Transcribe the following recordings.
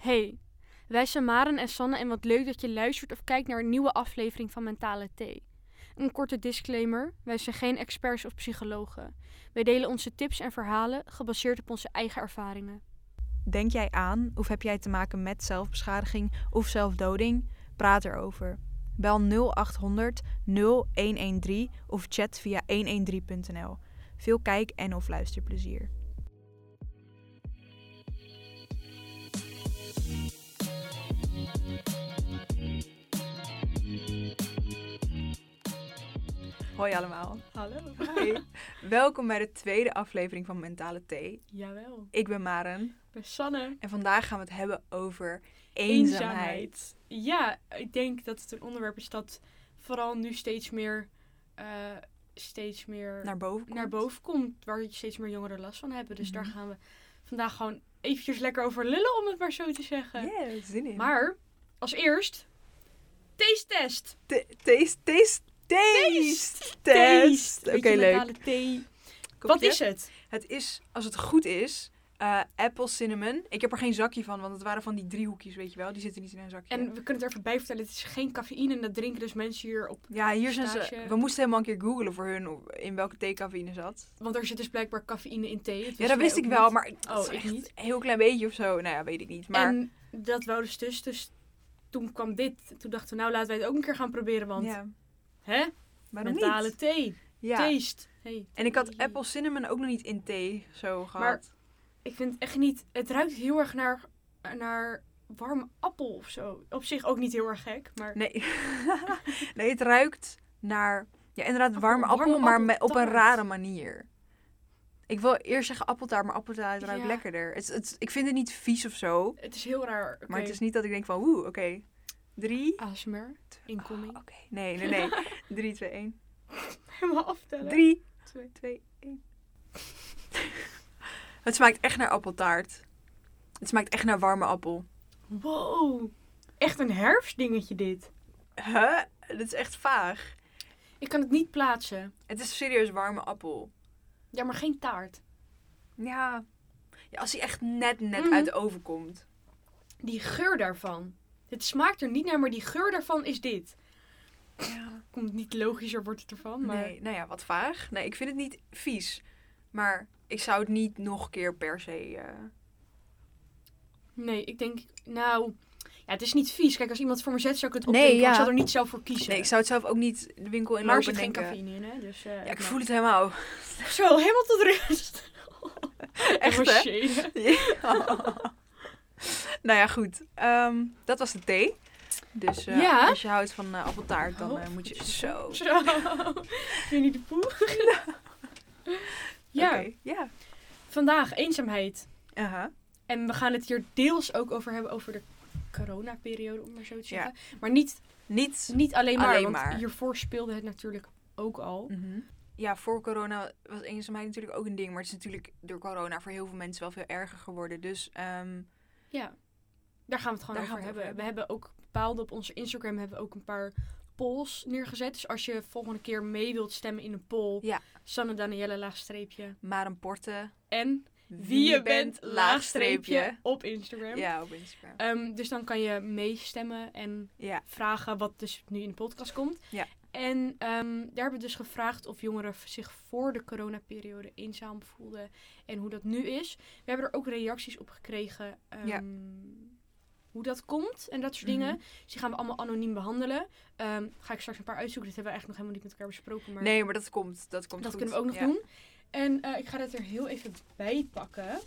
Hey, wij zijn Maren en Sanne en wat leuk dat je luistert of kijkt naar een nieuwe aflevering van Mentale Thee. Een korte disclaimer, wij zijn geen experts of psychologen. Wij delen onze tips en verhalen gebaseerd op onze eigen ervaringen. Denk jij aan of heb jij te maken met zelfbeschadiging of zelfdoding? Praat erover. Bel 0800 0113 of chat via 113.nl. Veel kijk- en of luisterplezier. Hoi allemaal. Hallo. Hi. Welkom bij de tweede aflevering van Mentale Thee. Jawel. Ik ben Maren Bij Sanne. en vandaag gaan we het hebben over eenzaamheid. Ja, ik denk dat het een onderwerp is dat vooral nu steeds meer, eh, steeds meer Naar boven komt. naar boven komt. Waar je steeds meer jongeren last van hebben. Dus daar Mhm. gaan we vandaag gewoon eventjes lekker over lullen, om het maar zo te zeggen. Yeah, zin in. Maar als eerst, taste test. Taste, taste, taste, test. Taste. Oké, leuk. thee. Wat is het? Het is, als het goed is, eh, apple cinnamon. Ik heb er geen zakje van, want het waren van die driehoekjes, weet je wel. Die zitten niet in een zakje. En we kunnen het er even bij vertellen, het is geen cafeïne en dat drinken dus mensen hier op. ja, hier zijn ze. We moesten helemaal een keer googlen voor hun of- in welke thee cafeïne zat. Want er zit dus blijkbaar cafeïne in thee. Ja, dat wist ik wel, niet. maar Oh, ik echt niet. een heel klein beetje of zo. Nou ja, weet ik niet. Maar En dat wouden ze dus, dus toen kwam dit. Toen dachten we, nou laten wij het ook een keer gaan proberen, want ja, hè? waarom Mentale niet? thee. Ja. Taste. Hey, En ik had apple cinnamon ook nog niet in thee zo gehad. Maar- Ik vind het echt niet. Het ruikt heel erg naar, naar warme appel of zo. Op zich ook niet heel erg gek, maar. Nee. nee, het ruikt naar... Ja, inderdaad, Appel- warme appel, warme maar op een rare manier. Ik wil eerst zeggen appeltaart, maar appeltaart ruikt Ja. lekkerder. Het, het, ik vind het niet vies of zo. Het is heel raar. Maar het is niet dat ik denk van, woe, oké. Drie. ASMR. Incoming. Oh, Oké, nee, nee, nee. Drie, twee, één. Helemaal aftellen. Drie, Twee. twee, één. het smaakt echt naar appeltaart. Het smaakt echt naar warme appel. Wow. Echt een herfstdingetje dit. Huh? Dat is echt vaag. Ik kan het niet plaatsen. Het is serieus warme appel. Ja, maar geen taart. Ja. ja als hij echt net, net Mhm. uit de oven komt. Die geur daarvan. Het smaakt er niet naar, maar die geur daarvan is dit. Ja. Komt niet logischer wordt het ervan, maar... Nee, nou ja, wat vaag. Nee, ik vind het niet vies. Maar ik zou het niet nog een keer per se... eh, Nee, ik denk... Nou... Ja, het is niet vies. Kijk, als iemand voor me zet, zou ik het Nee, opdrinken. maar ja. Ik zou er niet zelf voor kiezen. Nee, ik zou het zelf ook niet de winkel in maar er lopen zit en geen denken... cafeïne in, hè? Dus, eh, Ja, ik voel het helemaal. Zo, helemaal tot rust. Echt, hè? Emotionele. nou ja, goed. Ehm, dat was de thee. Dus eh, Ja. als je houdt van eh, appeltaart, dan Oh, eh, moet je zo... Zo. Winnie de Poe. ja, Oké, ja. vandaag eenzaamheid. Aha. En we gaan het hier deels ook over hebben over de coronaperiode, om maar zo te Ja. zeggen. Maar niet, Niet... niet alleen maar, Alleen want maar. hiervoor speelde het natuurlijk ook al. Mhm. Ja, voor corona was eenzaamheid natuurlijk ook een ding. Maar het is natuurlijk door corona voor heel veel mensen wel veel erger geworden. Dus ehm, Ja, daar gaan we het gewoon over hebben. We hebben ook bepaalde op onze Instagram hebben we ook een paar polls neergezet. Dus als je volgende keer mee wilt stemmen in een poll, Ja. Sanne Danielle laagstreepje maar een porte. en wie je bent laagstreepje op Instagram. Ja, op Instagram. Ehm, dus dan kan je meestemmen en Ja. vragen wat dus nu in de podcast komt. Ja. En ehm, daar hebben we dus gevraagd of jongeren zich voor de coronaperiode eenzaam voelden en hoe dat nu is. We hebben er ook reacties op gekregen ehm, Ja. Hoe dat komt en dat soort Mhm. dingen. Dus die gaan we allemaal anoniem behandelen. Ehm, ga ik straks een paar uitzoeken. Dit hebben we eigenlijk nog helemaal niet met elkaar besproken. Maar Nee, maar dat komt. Dat komt dat goed. kunnen we ook nog Ja. doen. En eh, ik ga dat er heel even bij pakken.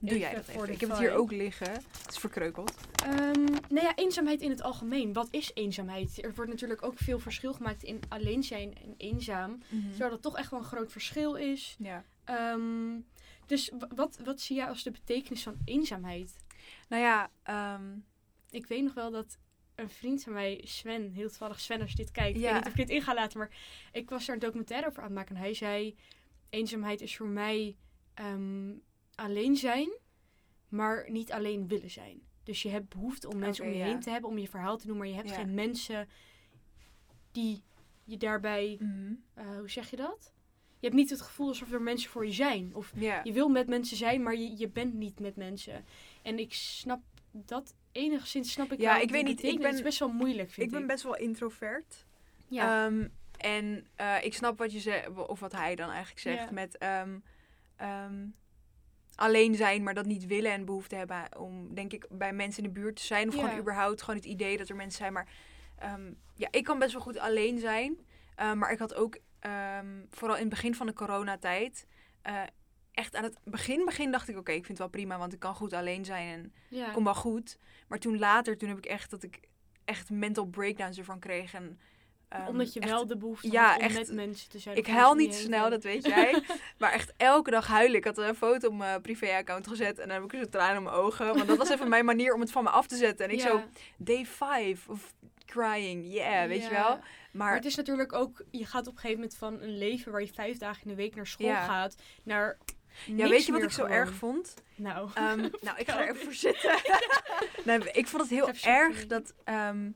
Doe jij dat voor even. Ik heb het hier ook liggen. Het is verkreukeld. Ehm nou ja, eenzaamheid in het algemeen. Wat is eenzaamheid? Er wordt natuurlijk ook veel verschil gemaakt in alleen zijn en eenzaam. Terwijl dat toch echt wel een groot verschil is. Ja. Ehm, dus wat, wat zie jij als de betekenis van eenzaamheid? Nou ja, Ik weet nog wel dat een vriend van mij, Sven, heel toevallig Sven als je dit kijkt. Ik Ja. weet niet of ik dit in ga laten, maar ik was daar een documentaire over aan het maken. En hij zei, eenzaamheid is voor mij ehm, alleen zijn, maar niet alleen willen zijn. Dus je hebt behoefte om mensen om je ja. heen te hebben, om je verhaal te doen, maar je hebt Ja. geen mensen die je daarbij, eh, hoe zeg je dat? Je hebt niet het gevoel alsof er mensen voor je zijn. Of je wil met mensen zijn, maar je, je bent niet met mensen. En ik snap dat enigszins snap ik Ja, ik weet niet, ik ben- is best wel moeilijk, vind Ik ik. ben best wel introvert. ja. Ehm, en eh, ik snap wat je zegt, of wat hij dan eigenlijk zegt Ja. met ehm, ehm, alleen zijn, maar dat niet willen en behoefte hebben om, denk ik, bij mensen in de buurt te zijn. Of Ja. gewoon überhaupt gewoon het idee dat er mensen zijn. Maar ja, ik kan best wel goed alleen zijn. Maar ik had ook, vooral in het begin van de coronatijd, eh echt aan het begin, begin dacht ik, oké, ik vind het wel prima, want ik kan goed alleen zijn en ja. kom wel goed. Maar toen later, toen heb ik echt dat ik echt mental breakdowns ervan kreeg. En, ehm, Omdat je echt- wel de behoefte ja, had om echt. met mensen te zijn. Ik huil om niet heen snel, dat weet jij. maar echt elke dag huilen. Ik had een foto op mijn privé-account gezet en dan heb ik zo'n traan in mijn ogen. Want dat was even mijn manier om het van me af te zetten. En ik Ja. zo, day five of crying, yeah, weet je wel. Maar Maar het is natuurlijk ook, je gaat op een gegeven moment van een leven waar je vijf dagen in de week naar school Ja. gaat, naar. Ja, weet je wat ik zo gewoon. erg vond? Nou, Ehm, nou, ik ga er even voor zitten. nee, ik vond het heel erg dat... ehm,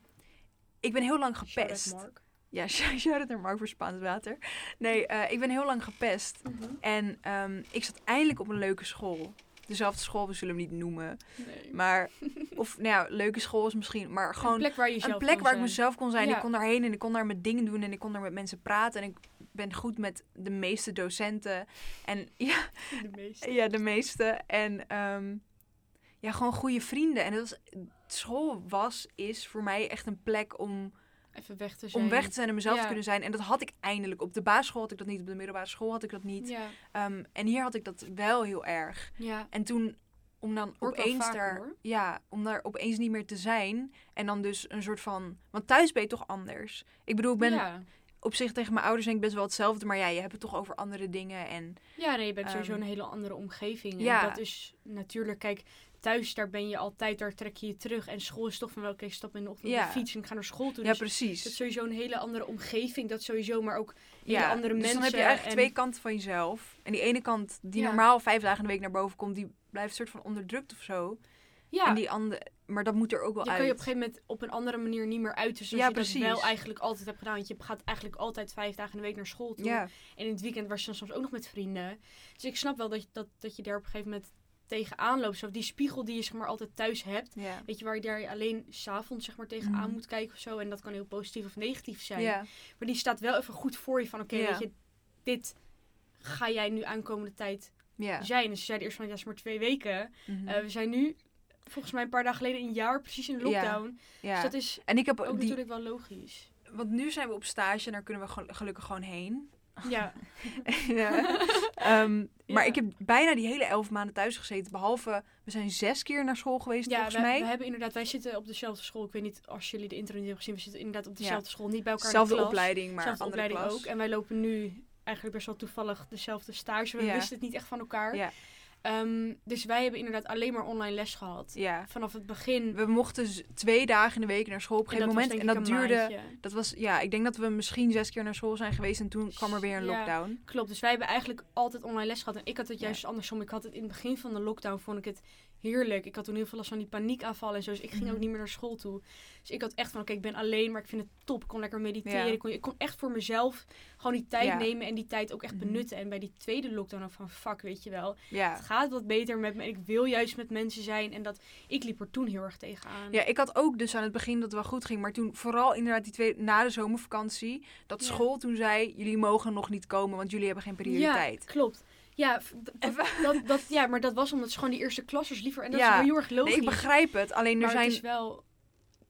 ik ben heel lang gepest. Mark. Ja, shout-out naar Mark voor Spaans water. Nee, eh, ik ben heel lang gepest. Mhm. En ehm, ik zat eindelijk op een leuke school. Dezelfde school, we zullen hem niet noemen. Nee. Maar, of nou ja, leuke school is misschien, maar gewoon een plek waar je een plek waar ik mezelf kon zijn. Ja. Ik kon daarheen en ik kon daar mijn dingen doen en ik kon daar met mensen praten. En ik ben goed met de meeste docenten. En ja, De meeste. ja de meeste. En ehm, ja, gewoon goede vrienden. En dat was, school was, is voor mij echt een plek om, Even weg te zijn. om weg te zijn en mezelf Ja. te kunnen zijn. En dat had ik eindelijk. Op de basisschool had ik dat niet, op de middelbare school had ik dat niet. Ja, Ehm, en hier had ik dat wel heel erg. ja. En toen, om dan opeens vaker, daar, hoor. ja, om daar opeens niet meer te zijn. En dan dus een soort van, want thuis ben je toch anders. Ik bedoel, ik ben ja. op zich tegen mijn ouders denk ik best wel hetzelfde. Maar ja, je hebt het toch over andere dingen. En Ja, nee, je bent sowieso Ehm, een hele andere omgeving. ja. En dat is natuurlijk, kijk, thuis daar ben je altijd, daar trek je je terug. En school is toch van, wel, oké, ik stap in de ochtend Ja. de fiets en ik ga naar school toe. ja, dus precies. dat is sowieso een hele andere omgeving, dat sowieso, maar ook hele ja, andere dus mensen. dan heb je eigenlijk en- twee kanten van jezelf. En die ene kant, die Ja. normaal vijf dagen in de week naar boven komt, die blijft soort van onderdrukt of zo. Ja, En die andere, maar dat moet er ook wel je uit. kan je op een gegeven moment op een andere manier niet meer uiten. Zoals Ja, je precies. dat wel eigenlijk altijd hebt gedaan. Want je gaat eigenlijk altijd vijf dagen in de week naar school toe. ja, En in het weekend was je dan soms ook nog met vrienden. Dus ik snap wel dat, je- dat, dat je daar op een gegeven moment tegenaan loopt. Zo die spiegel die je zeg maar altijd thuis hebt. ja. Weet je, waar je daar alleen s'avonds zeg maar tegenaan Mhm. moet kijken of zo. En dat kan heel positief of negatief zijn. ja. Maar die staat wel even goed voor je van oké, weet je, dit ga jij nu aankomende tijd zijn. Dus ze zeiden eerst van ja, is maar twee weken. Mhm. Eh, we zijn nu volgens mij een paar dagen geleden een jaar precies in lockdown. ja. Dus dat is en ik heb ook die, natuurlijk wel logisch. want nu zijn we op stage en daar kunnen we gel- gelukkig gewoon heen. Ja, ja. Ehm, Maar Ja. ik heb bijna die hele elf maanden thuis gezeten. Behalve, we zijn zes keer naar school geweest ja volgens we, mij. we hebben inderdaad, wij zitten op dezelfde school. Ik weet niet als jullie de intro niet hebben gezien, we zitten inderdaad op Ja. dezelfde school. Niet bij elkaar Zelfde in de klas. opleiding, maar Zelfde andere opleiding klas. ook. En wij lopen nu eigenlijk best wel toevallig dezelfde stage. We wisten het niet echt van elkaar. Ja. Ehm, dus wij hebben inderdaad alleen maar online les gehad. Ja. Vanaf het begin. We mochten twee dagen in de week naar school op een en gegeven dat moment. was En dat een duurde. maandje. Dat was, ja, ik denk dat we misschien zes keer naar school zijn geweest. En toen kwam er weer een Ja. lockdown. Klopt, dus wij hebben eigenlijk altijd online les gehad. En ik had het Ja. juist andersom. Ik had het in het begin van de lockdown, vond ik het heerlijk. Ik had toen heel veel last van die paniekaanvallen en zo. Dus ik ging Mhm. ook niet meer naar school toe. Dus ik had echt van, oké, ik ben alleen, maar ik vind het top. Ik kon lekker mediteren. Ja. Ik, kon, ik kon echt voor mezelf gewoon die tijd Ja. nemen en die tijd ook echt Mhm. benutten. En bij die tweede lockdown ook van, fuck, weet je wel. Ja. Het gaat wat beter met me en ik wil juist met mensen zijn. En dat, ik liep er toen heel erg tegenaan. Ja, ik had ook dus aan het begin dat het wel goed ging. Maar toen vooral inderdaad die twee na de zomervakantie. Dat school toen zei, jullie mogen nog niet komen, want jullie hebben geen prioriteit. Ja, klopt. Ja, dat, dat, ja, maar dat was omdat ze gewoon die eerste klassers liever... En dat Ja. is wel heel erg logisch. Nee, ik begrijp het. Alleen er maar zijn... het is wel...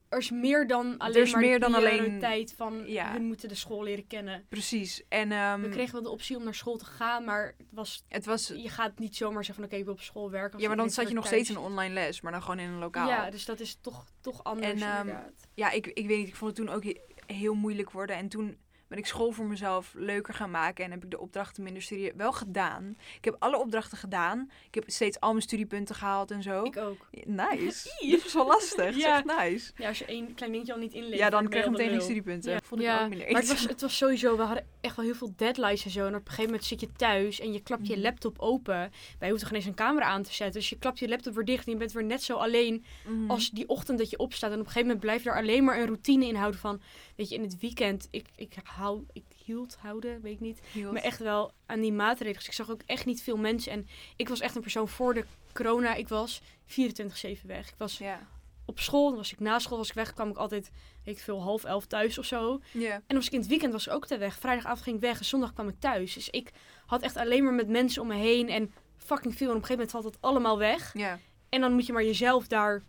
Er is meer dan alleen is maar meer dan alleen- tijd van... Ja. We moeten de school leren kennen. Precies. En ehm, We kregen wel de optie om naar school te gaan, maar het was, het was... je gaat niet zomaar zeggen van oké, ik wil op school werken. Ja, maar dan zat je nog thuis. steeds in een online les. Maar dan gewoon in een lokaal. Ja, dus dat is toch, toch anders En, ehm, ja, ik, ik weet niet, ik vond het toen ook he- heel moeilijk worden. En toen ben ik school voor mezelf leuker gaan maken. En heb ik de opdrachten minder serieus wel gedaan. Ik heb alle opdrachten gedaan. Ik heb steeds al mijn studiepunten gehaald en zo. Ik ook. Nice. Dit was wel lastig. Ja. Ja. Echt nice. Ja, als je één klein dingetje al niet inlevert, Ja, dan krijg je meteen geen studiepunten. Ja. Vond ik Ja, ook minder. Maar het was, het was sowieso, we hadden echt wel heel veel deadlines en zo. En op een gegeven moment zit je thuis en je klapt je Mhm. laptop open. Wij hoeven geen eens een camera aan te zetten. Dus je klapt je laptop weer dicht en je bent weer net zo alleen Mhm. als die ochtend dat je opstaat. En op een gegeven moment blijft er alleen maar een routine in houden van... Weet je, in het weekend, ik, ik hou, ik hield, houden, weet ik niet. Hield. Maar echt wel aan die maatregelen. Dus ik zag ook echt niet veel mensen. En ik was echt een persoon voor de corona. Ik was 24-7 weg. Ik was Ja. op school, dan was ik na school was ik weg. kwam ik altijd, weet ik veel, half elf thuis of zo. Ja. En dan was ik in het weekend was ik ook te weg. Vrijdagavond ging ik weg en zondag kwam ik thuis. Dus ik had echt alleen maar met mensen om me heen. En fucking veel. En op een gegeven moment valt het allemaal weg. Ja. En dan moet je maar jezelf daar...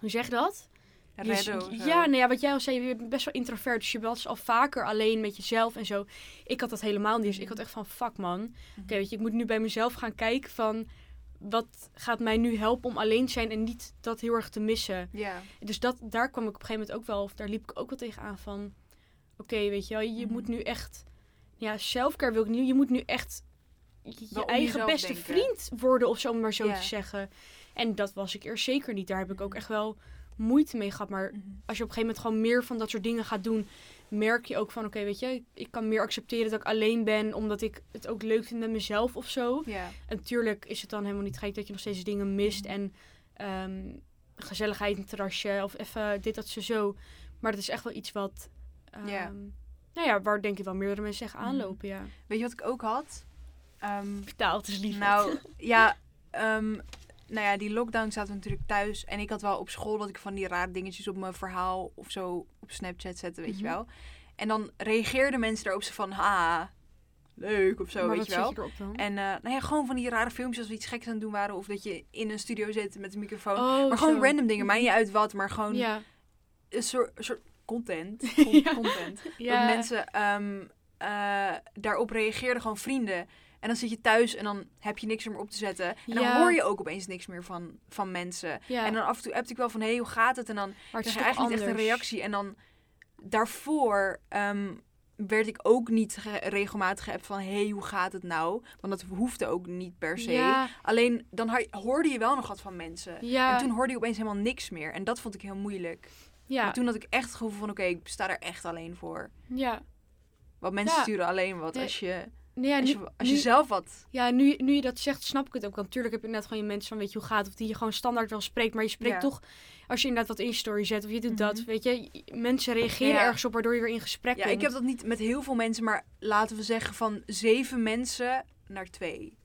Hoe zeg je dat? Of zo. ja, nou ja, wat jij al zei, je bent best wel introvert. Dus je was al vaker alleen met jezelf en zo. Ik had dat helemaal niet. Dus ik had echt van, fuck man. Oké, weet je, ik moet nu bij mezelf gaan kijken van... Wat gaat mij nu helpen om alleen te zijn en niet dat heel erg te missen. Ja. Dus dat, daar kwam ik op een gegeven moment ook wel... Of daar liep ik ook wel tegenaan van... Oké, weet je wel, je Mhm. moet nu echt... Ja, selfcare wil ik niet. Je moet nu echt je, eigen beste denken. vriend worden, of zo om maar zo Ja. te zeggen. En dat was ik eerst zeker niet. Daar heb ik ook echt wel moeite mee gehad. Maar Mhm. als je op een gegeven moment gewoon meer van dat soort dingen gaat doen, merk je ook van, oké, weet je, ik, kan meer accepteren dat ik alleen ben, omdat ik het ook leuk vind met mezelf of zo. Ja. En natuurlijk is het dan helemaal niet gek dat je nog steeds dingen mist en ehm, gezelligheid in het terrasje of even dit, dat, zo, zo. Maar dat is echt wel iets wat, Ja. nou ja, waar denk ik wel meerdere mensen echt Mhm. aanlopen, ja. Weet je wat ik ook had? Ehm, Vertaal, het is lief. nou, ja, ehm, nou ja, die lockdown zaten we natuurlijk thuis. En ik had wel op school dat ik van die rare dingetjes op mijn verhaal of zo op Snapchat zette, weet je Mhm. wel. En dan reageerden mensen daarop zo van, ha, leuk of zo, maar weet je wel. je erop? En eh, nou ja, gewoon van die rare filmpjes als we iets geks aan het doen waren. Of dat je in een studio zit met een microfoon. oh, maar gewoon zo. random dingen, maakt niet uit wat. Maar gewoon Ja, een soort, een soort content. Con- Ja. content. Dat mensen ehm, eh, daarop reageerden, gewoon vrienden. En dan zit je thuis en dan heb je niks meer op te zetten. En dan hoor je ook opeens niks meer van, van mensen. ja. En dan af en toe heb ik wel van, hé, hey, hoe gaat het? En dan krijg je eigenlijk niet echt een reactie. En dan daarvoor ehm, werd ik ook niet ge- regelmatig geappt van, hé, hey, hoe gaat het nou? Want dat hoefde ook niet per se. Ja, Alleen dan hoorde je wel nog wat van mensen. ja, En toen hoorde je opeens helemaal niks meer. En dat vond ik heel moeilijk. ja, Maar toen had ik echt het gevoel van, oké, ik sta er echt alleen voor. ja. Want mensen sturen alleen wat als je, Nee, ja, als je, als je nu- zelf wat... ja nu, nu je dat zegt, snap ik het ook. Want natuurlijk heb je net gewoon je mensen van, weet je hoe gaat? Of die je gewoon standaard wel spreekt. Maar je spreekt Ja. toch, als je inderdaad wat in je story zet of je doet dat, Mhm. weet je. Mensen reageren Ja. ergens op, waardoor je weer in gesprek Ja, komt. ik heb dat niet met heel veel mensen, maar laten we zeggen van zeven mensen naar twee.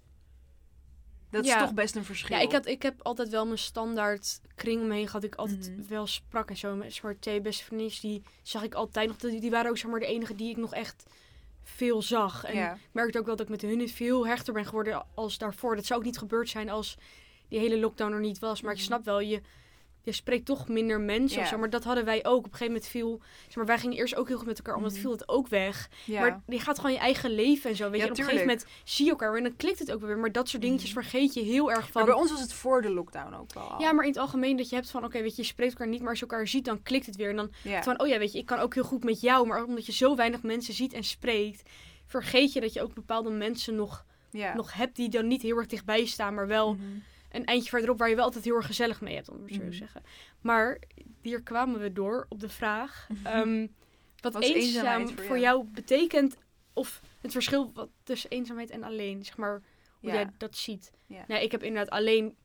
Dat Ja. is toch best een verschil. Ja, ik, had, ik heb altijd wel mijn standaard kring omheen gehad. Ik altijd Mhm. wel sprak en zo. Met zeg maar, twee beste vriendjes, die zag ik altijd nog. Die, die waren ook zeg maar, de enige die ik nog echt veel zag. En ja. ik merkte ook wel dat ik met hun veel hechter ben geworden als daarvoor. Dat zou ook niet gebeurd zijn als die hele lockdown er niet was. Maar ik Mhm. snap wel, je, je spreekt toch minder mensen of Ja. zo. Maar dat hadden wij ook. Op een gegeven moment viel... Zeg maar, wij gingen eerst ook heel goed met elkaar om. Dat viel het ook weg. ja. Maar je gaat gewoon je eigen leven en zo. Weet Ja, je? En op een gegeven moment zie je elkaar weer en dan klikt het ook weer. Maar dat soort dingetjes Mhm. vergeet je heel erg van... Maar bij ons was het voor de lockdown ook wel al. Ja, maar in het algemeen dat je hebt van, oké, weet je, je spreekt elkaar niet, maar als je elkaar ziet, dan klikt het weer. En dan van, oh ja, weet je, ik kan ook heel goed met jou, maar omdat je zo weinig mensen ziet en spreekt, vergeet je dat je ook bepaalde mensen nog, nog hebt die dan niet heel erg dichtbij staan, maar wel Mhm. Een eindje verderop waar je wel altijd heel erg gezellig mee hebt, om het zo Mhm. te zeggen. Maar hier kwamen we door op de vraag, Mhm. ehm, wat eenzaam voor, voor jou betekent, of het verschil wat tussen eenzaamheid en alleen, zeg maar, hoe Ja. jij dat ziet. Ja. Nou, ik heb inderdaad alleen.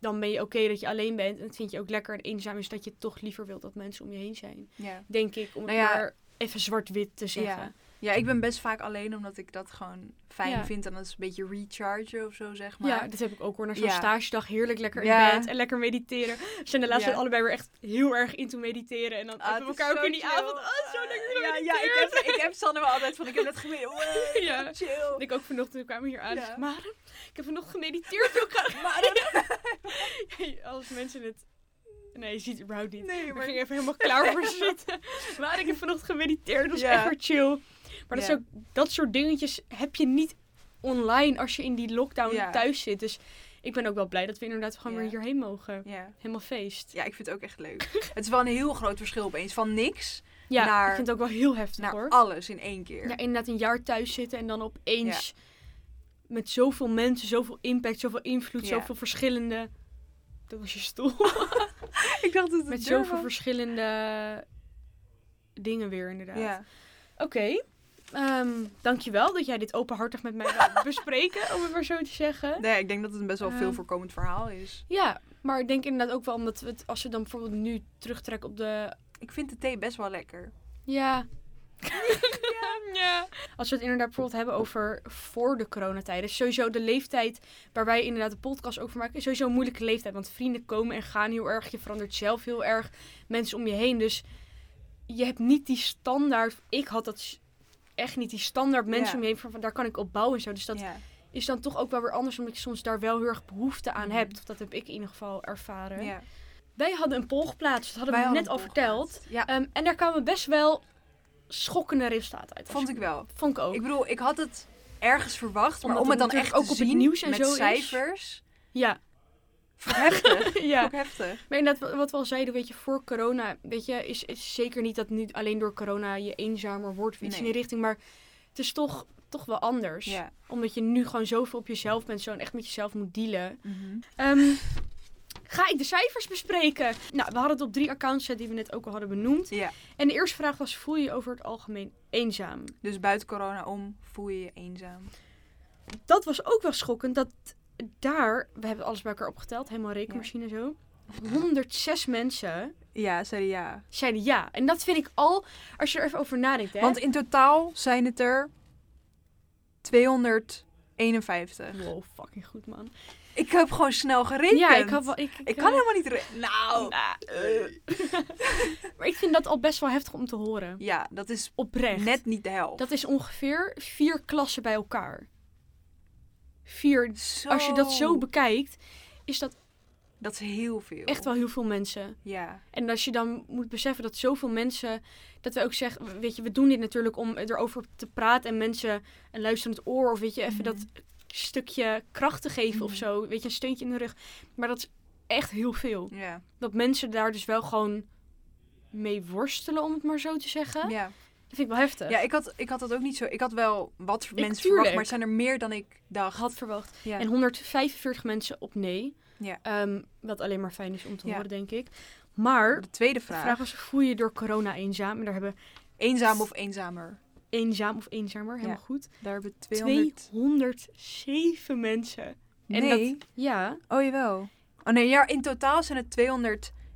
Dan ben je oké dat je alleen bent. En dat vind je ook lekker. En eenzaam is dat je toch liever wilt dat mensen om je heen zijn. Ja. Denk ik. Om Nou het maar even zwart-wit te zeggen. Ja, ik ben best vaak alleen omdat ik dat gewoon fijn Ja. vind. En dat is een beetje rechargen of zo, zeg maar. Ja, dat heb ik ook hoor. Na zo'n Ja. stagedag heerlijk lekker in bed en lekker mediteren. We zijn de laatste allebei weer echt heel erg into mediteren. En dan Ah, hebben we elkaar ook in die chill. avond. Oh, zo lekker ja, ja, ik heb, ik heb Sanne wel altijd van, ik heb net gemediteerd. Ja. chill. Ik ook vanochtend kwamen we hier aan. Ja. Maren, ik heb vanochtend gemediteerd. Ik Hey, Als mensen het... Nee, je ziet het überhaupt niet. Nee, Ik maar... ging even helemaal klaar voor zitten. Maar ik heb vanochtend gemediteerd. Dat was Ja. echt chill. Maar dat, Ja. is ook, dat soort dingetjes heb je niet online als je in die lockdown thuis zit. Dus ik ben ook wel blij dat we inderdaad gewoon weer hierheen mogen. Helemaal feest. ja, ik vind het ook echt leuk. het is wel een heel groot verschil opeens. Van niks Ja, Naar- ik vind het ook wel heel heftig naar hoor. alles in één keer. Ja, inderdaad een jaar thuis zitten en dan opeens met zoveel mensen, zoveel impact, zoveel invloed, Ja. zoveel verschillende... Dat was je stoel. ik dacht dat het met zoveel was. verschillende dingen weer inderdaad. Ja. Oké. Ehm, dankjewel dat jij dit openhartig met mij wou bespreken, om het maar zo te zeggen. Nee, ik denk dat het een best wel veel Ehm. voorkomend verhaal is. Ja, maar ik denk inderdaad ook wel omdat we het, als we dan bijvoorbeeld nu terugtrekken op de... Ik vind de thee best wel lekker. Ja, ja. Als we het inderdaad bijvoorbeeld hebben over voor de coronatijd. Sowieso de leeftijd waar wij inderdaad de podcast over maken. Is sowieso een moeilijke leeftijd. Want vrienden komen en gaan heel erg. Je verandert zelf heel erg. Mensen om je heen. Dus je hebt niet die standaard. Ik had dat echt niet. Die standaard mensen heen. Van, van, daar kan ik op bouwen en zo. Dus dat is dan toch ook wel weer anders. Omdat je soms daar wel heel erg behoefte aan Mhm. hebt. Of dat heb ik in ieder geval ervaren. Wij hadden een poll geplaatst. Dat hadden we net al verteld. Ehm, en daar kwamen best wel schokkende resultaten uit. vond ik wel. Vond ik ook. Ik bedoel, ik had het ergens verwacht, maar om het dan echt ook op het nieuws en met zo is. cijfers, Ja, heftig. ja. Ik heftig. Maar inderdaad, wat we al zeiden, weet je, voor corona, weet je, is, is zeker niet dat nu alleen door corona je eenzamer wordt of iets Nee. in die richting, maar het is toch, toch wel anders. Ja. Omdat je nu gewoon zoveel op jezelf bent, zo en echt met jezelf moet dealen. Mhm. Ehm, ga ik de cijfers bespreken? Nou, we hadden het op drie accounts die we net ook al hadden benoemd. Ja, En de eerste vraag was, voel je je over het algemeen eenzaam? dus buiten corona om voel je je eenzaam. dat was ook wel schokkend. Dat daar, we hebben alles bij elkaar opgeteld, helemaal rekenmachine en zo. 106 mensen Ja, zeiden ja. zeiden ja. En dat vind ik al, als je er even over nadenkt. Hè? Want in totaal zijn het er 251. Wow, fucking goed man. Ik heb gewoon snel gerekend. Ja, ik, had wel, ik, Ik eh, kan helemaal niet rekenen. Nou. maar ik vind dat al best wel heftig om te horen. Ja, dat is Oprecht. net niet de helft. Dat is ongeveer vier klassen bij elkaar. Vier. Zo. Als je dat zo bekijkt, is dat Dat is heel veel. echt wel heel veel mensen. Ja. En als je dan moet beseffen dat zoveel mensen, dat we ook zeggen, weet je, we doen dit natuurlijk om erover te praten en mensen een luisterend oor of weet je, even Mhm. dat stukje kracht te geven of Mhm. zo, weet je, een steuntje in de rug. Maar dat is echt heel veel. Ja. Dat mensen daar dus wel gewoon mee worstelen, om het maar zo te zeggen. Ja. Dat vind ik wel heftig. Ja, ik had, ik had dat ook niet zo. Ik had wel wat Ik- mensen tuurlijk. verwacht, maar het zijn er meer dan ik dacht. had verwacht. Ja. En 145 mensen op nee. Ja. Ehm, wat alleen maar fijn is om te Ja. horen, denk ik. Maar de tweede de vraag. vraag was, voel je door corona eenzaam? En daar hebben Eenzaam of eenzamer? eenzaam of eenzamer, helemaal Ja. goed. Daar hebben 200... 207 mensen. En nee. dat, ja, Oh, jawel. Oh nee, ja, in totaal zijn het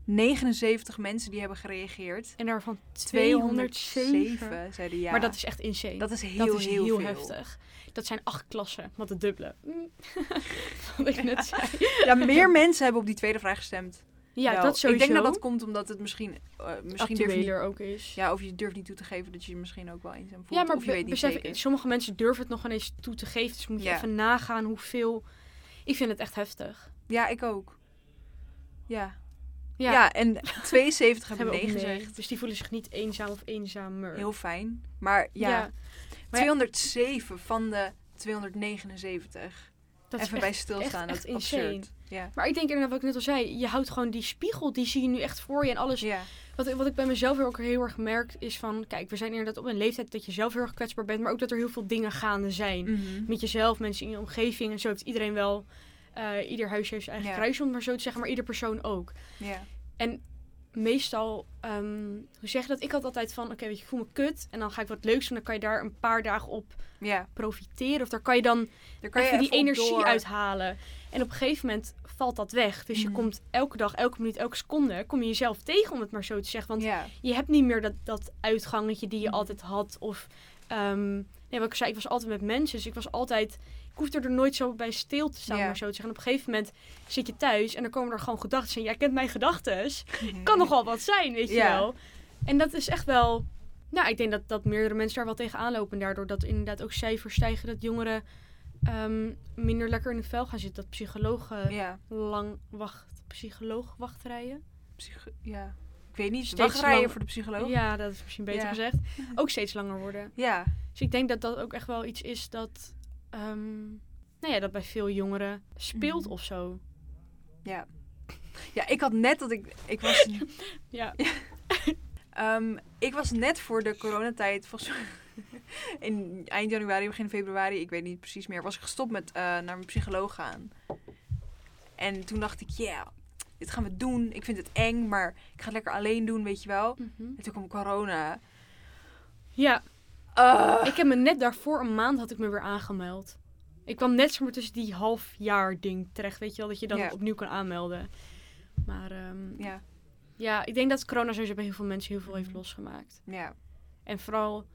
279 mensen die hebben gereageerd. en daarvan 207. 207 zeiden ja. Maar dat is echt insane. dat is heel, Dat is heel, heftig. Dat zijn acht klassen, wat het dubbele. Mm. wat ik net zei. Ja, meer mensen hebben op die tweede vraag gestemd. Ja, Wel, dat sowieso. Ik denk dat dat komt omdat het misschien... eh, misschien niet, actueler ook is. ja, of je durft niet toe te geven dat je je misschien ook wel eenzaam voelt. Ja, maar of je be- weet niet besef, zeker. sommige mensen durven het nog ineens toe te geven. Dus moet je Ja. even nagaan hoeveel... Ik vind het echt heftig. Ja, ik ook. Ja. Ja, Ja, en 72 hebben nee gezegd. Dus die voelen zich niet eenzaam of eenzamer. Heel fijn. Maar ja, ja. Maar ja, 207 van de 279. dat Even echt bij stilstaan, echt- dat is absurd. insane. Ja. Maar ik denk inderdaad, wat ik net al zei, je houdt gewoon die spiegel, die zie je nu echt voor je. En alles, ja. wat, ik- wat ik bij mezelf ook heel erg merk, is van, kijk, we zijn inderdaad op een leeftijd dat je zelf heel erg kwetsbaar bent, maar ook dat er heel veel dingen gaande zijn. Mhm. Met jezelf, mensen in je omgeving en zo heeft iedereen wel, eh, ieder huisje heeft zijn eigen kruisje, om maar zo te zeggen, maar ieder persoon ook. ja. Meestal, ehm, hoe zeg je dat? Ik had altijd van, oké, weet je, ik voel me kut en dan ga ik wat leuks doen, dan kan je daar een paar dagen op Ja. profiteren. Of daar kan je dan Daar kan je even die energie uithalen. En op een gegeven moment valt dat weg. Dus je Mhm. komt elke dag, elke minuut, elke seconde, kom je jezelf tegen, om het maar zo te zeggen. Want je hebt niet meer dat, dat uitgangetje die je Mhm. altijd had. Of, ehm, nee, wat ik zei, ik was altijd met mensen. Dus ik was altijd, ik hoefde er nooit zo bij stil te staan, maar zo te zeggen. En op een gegeven moment zit je thuis en dan komen er gewoon gedachten. En jij kent mijn gedachten. Kan nogal wat zijn, weet je wel. En dat is echt wel... Nou, ik denk dat, dat meerdere mensen daar wel tegen lopen. En daardoor dat inderdaad ook cijfers stijgen. Dat jongeren ehm, minder lekker in het vel gaan zitten. Dat psychologen lang wacht, psycholoog wachtrijen. Psycho- ja. Ik weet niet. Steeds Wachtrijen lang- voor de psycholoog? Ja, dat is misschien beter gezegd. Ook steeds langer worden. Ja. Dus ik denk dat dat ook echt wel iets is dat... ehm, nou ja, dat bij veel jongeren speelt Mhm. of zo. Ja. Ja, ik had net dat ik... Ik was, Ja. Ehm, ik was net voor de coronatijd, volgens mij in eind januari, begin februari, ik weet niet precies meer, was ik gestopt met eh, naar mijn psycholoog gaan. En toen dacht ik, ja, dit gaan we doen. Ik vind het eng, maar ik ga het lekker alleen doen, weet je wel. Mhm. En toen kwam corona. Ja, Ah. Ik heb me net daarvoor een maand had ik me weer aangemeld. Ik kwam net maar tussen die half jaar ding terecht, weet je wel, dat je dan Ja. opnieuw kan aanmelden. Maar ehm, ja. Ja, ik denk dat corona sowieso bij heel veel mensen heel veel heeft Mhm. losgemaakt. ja. En vooral,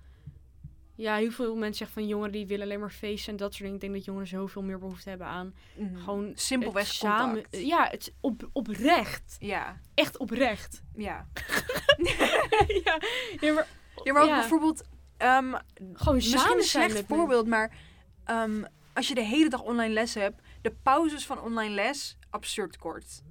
ja, heel veel mensen zeggen van jongeren die willen alleen maar feesten en dat soort dingen. Ik denk dat jongeren zoveel meer behoefte hebben aan Mhm. gewoon simpelweg samen. contact. Ja, het op, oprecht. Ja, Echt oprecht. ja. ja, ja, maar Ja, maar ook Ja. bijvoorbeeld... ehm, gewoon misschien een slecht voorbeeld, maar... ehm, als je de hele dag online les hebt... De pauzes van online les, absurd kort.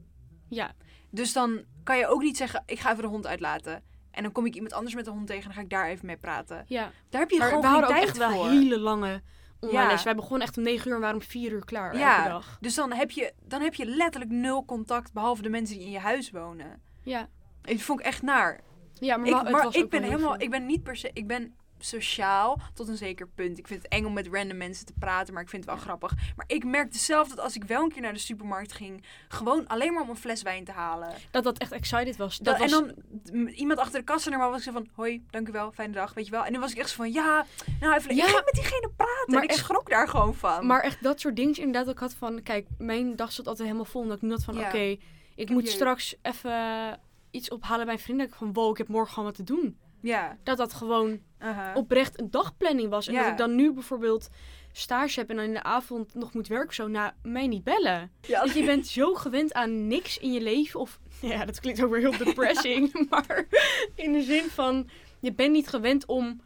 Ja, Dus dan kan je ook niet zeggen... Ik ga even de hond uitlaten. En dan kom ik iemand anders met de hond tegen... En dan ga ik daar even mee praten. ja. Daar heb je Maar gewoon we hadden ook echt wel hele lange online Ja. les. Wij begonnen echt om 9 uur en waren om 4 uur klaar Ja. elke dag. Dus dan heb, je, dan heb je letterlijk nul contact... behalve de mensen die in je huis wonen. Ja, Dat vond ik echt naar. ja maar, Ik, het maar was ik ben helemaal... veel. Ik ben niet per se... Ik ben sociaal tot een zeker punt. Ik vind het eng om met random mensen te praten, maar ik vind het wel grappig. Maar ik merkte zelf dat als ik wel een keer naar de supermarkt ging, gewoon alleen maar om een fles wijn te halen. Dat dat echt excited was. Dat, Dat was En dan iemand achter de kassa naar mij was ik zo van, hoi, dank u wel, fijne dag, weet je wel. En dan was ik echt zo van, ja, nou even, Ja. ik ga met diegene praten. Maar en ik echt- schrok daar gewoon van. Maar echt dat soort dingen inderdaad. Ik had van, kijk, mijn dag zat altijd helemaal vol. En dat ik had van, Ja. oké, ik moet je- straks even iets ophalen bij mijn vrienden. Ik van, wow, ik heb morgen gewoon wat te doen. Ja, Dat dat gewoon aha. oprecht een dagplanning was. En Ja. dat ik dan nu bijvoorbeeld stage heb en dan in de avond nog moet werken. Zo, nou, mij niet bellen. ja, Want je bent zo gewend aan niks in je leven. Of, ja, dat klinkt ook weer heel depressing. maar in de zin van, je bent niet gewend om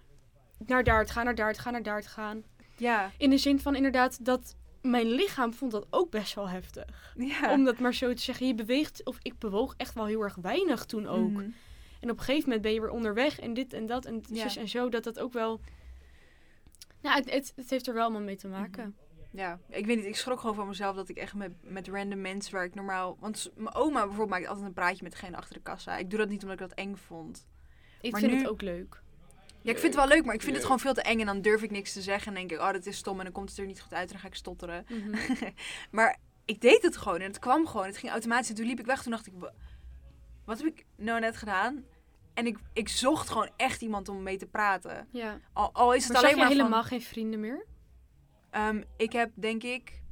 naar daar te gaan, naar daar te gaan, naar daar te gaan. ja, In de zin van inderdaad dat mijn lichaam vond dat ook best wel heftig. ja. Om dat maar zo te zeggen. Je beweegt, of ik bewoog echt wel heel erg weinig toen ook. Mhm. En op een gegeven moment ben je weer onderweg en dit en dat en Ja. zus en zo. Dat dat ook wel... Nou, het, het, het heeft er wel allemaal mee te maken. Ja, ik weet niet. Ik schrok gewoon van mezelf dat ik echt met, met random mensen waar ik normaal... Want mijn oma bijvoorbeeld maakt altijd een praatje met degene achter de kassa. Ik doe dat niet omdat ik dat eng vond. Ik Maar vind nu- het ook leuk. Ja, ik vind het wel leuk, maar ik vind het gewoon veel te eng. En dan durf ik niks te zeggen. En denk ik, oh, dat is stom. En dan komt het er niet goed uit en dan ga ik stotteren. Mhm. maar ik deed het gewoon en het kwam gewoon. Het ging automatisch. En toen liep ik weg. Toen dacht ik, "Wa- wat heb ik nou net gedaan? En ik, ik zocht gewoon echt iemand om mee te praten. Ja. Al, al is het Maar zag alleen je maar helemaal van... geen vrienden meer? Ehm, ik heb denk ik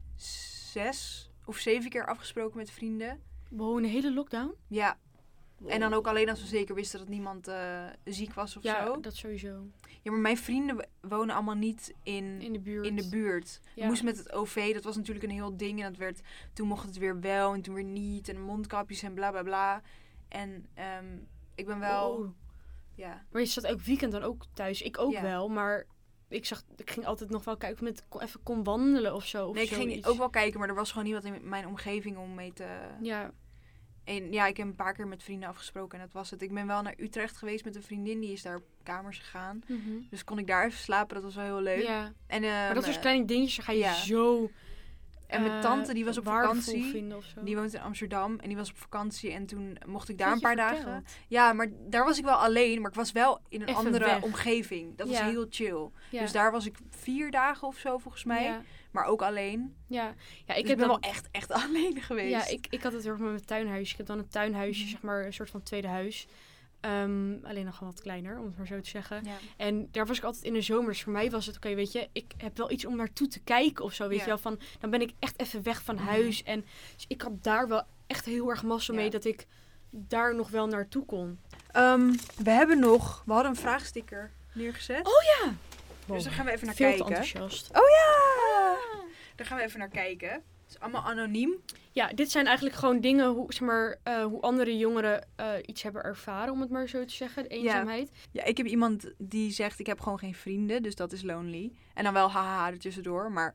zes of zeven keer afgesproken met vrienden. Wow, een hele lockdown? Ja, en dan ook alleen als we zeker wisten dat niemand eh, ziek was of Ja, zo. dat sowieso. Ja, maar mijn vrienden wonen allemaal niet in, In de buurt. in de buurt. Ja. Moest met het OV, dat was natuurlijk een heel ding. En dat werd, toen mocht het weer wel en toen weer niet. En mondkapjes en bla bla bla. En ehm, ik ben wel, ja. Maar je zat elk weekend dan ook thuis. Ik ook Ja. wel, maar ik, zag, ik ging altijd nog wel kijken of ik met even kon wandelen of zo. Of Nee, ik ging ook wel kijken, maar er was gewoon niemand in mijn omgeving om mee te... Ja, En ja, ik heb een paar keer met vrienden afgesproken en dat was het. Ik ben wel naar Utrecht geweest met een vriendin, die is daar op kamers gegaan. mhm. Dus kon ik daar even slapen, dat was wel heel leuk. ja. En, Maar dat ehm, soort kleine dingetjes daar ga je ja. zo En mijn eh, tante, die was op vakantie. Die woont in Amsterdam en die was op vakantie en toen mocht ik daar een paar verteld? dagen. Ja, maar daar was ik wel alleen, maar ik was wel in een Even andere weg. omgeving. Dat was heel chill. Ja. Dus daar was ik vier dagen of zo volgens mij, Ja, maar ook alleen. ja. ja Ik, dus heb ben dan, wel echt, echt alleen geweest. ja, ik, ik had het heel erg met mijn tuinhuisje. Ik heb dan een tuinhuisje, Mhm. zeg maar, een soort van tweede huis. Ehm, alleen nog wel wat kleiner, om het maar zo te zeggen. Ja. En daar was ik altijd in de zomer. Dus voor mij was het, oké, weet je, ik heb wel iets om naartoe te kijken of zo. Weet Ja. je wel, van, dan ben ik echt even weg van Mhm. huis. En dus ik had daar wel echt heel erg massa Ja. mee dat ik daar nog wel naartoe kon. Ehm, we hebben nog, we hadden een vraagsticker neergezet. Oh, Dus daar gaan we even naar Veel te kijken. enthousiast. Oh ja! Daar gaan we even naar kijken. Het is allemaal anoniem. Ja, dit zijn eigenlijk gewoon dingen hoe, zeg maar, eh, hoe andere jongeren eh, iets hebben ervaren, om het maar zo te zeggen. De eenzaamheid. Ja, ik heb iemand die zegt ik heb gewoon geen vrienden, dus dat is lonely. En dan wel haha er tussendoor, maar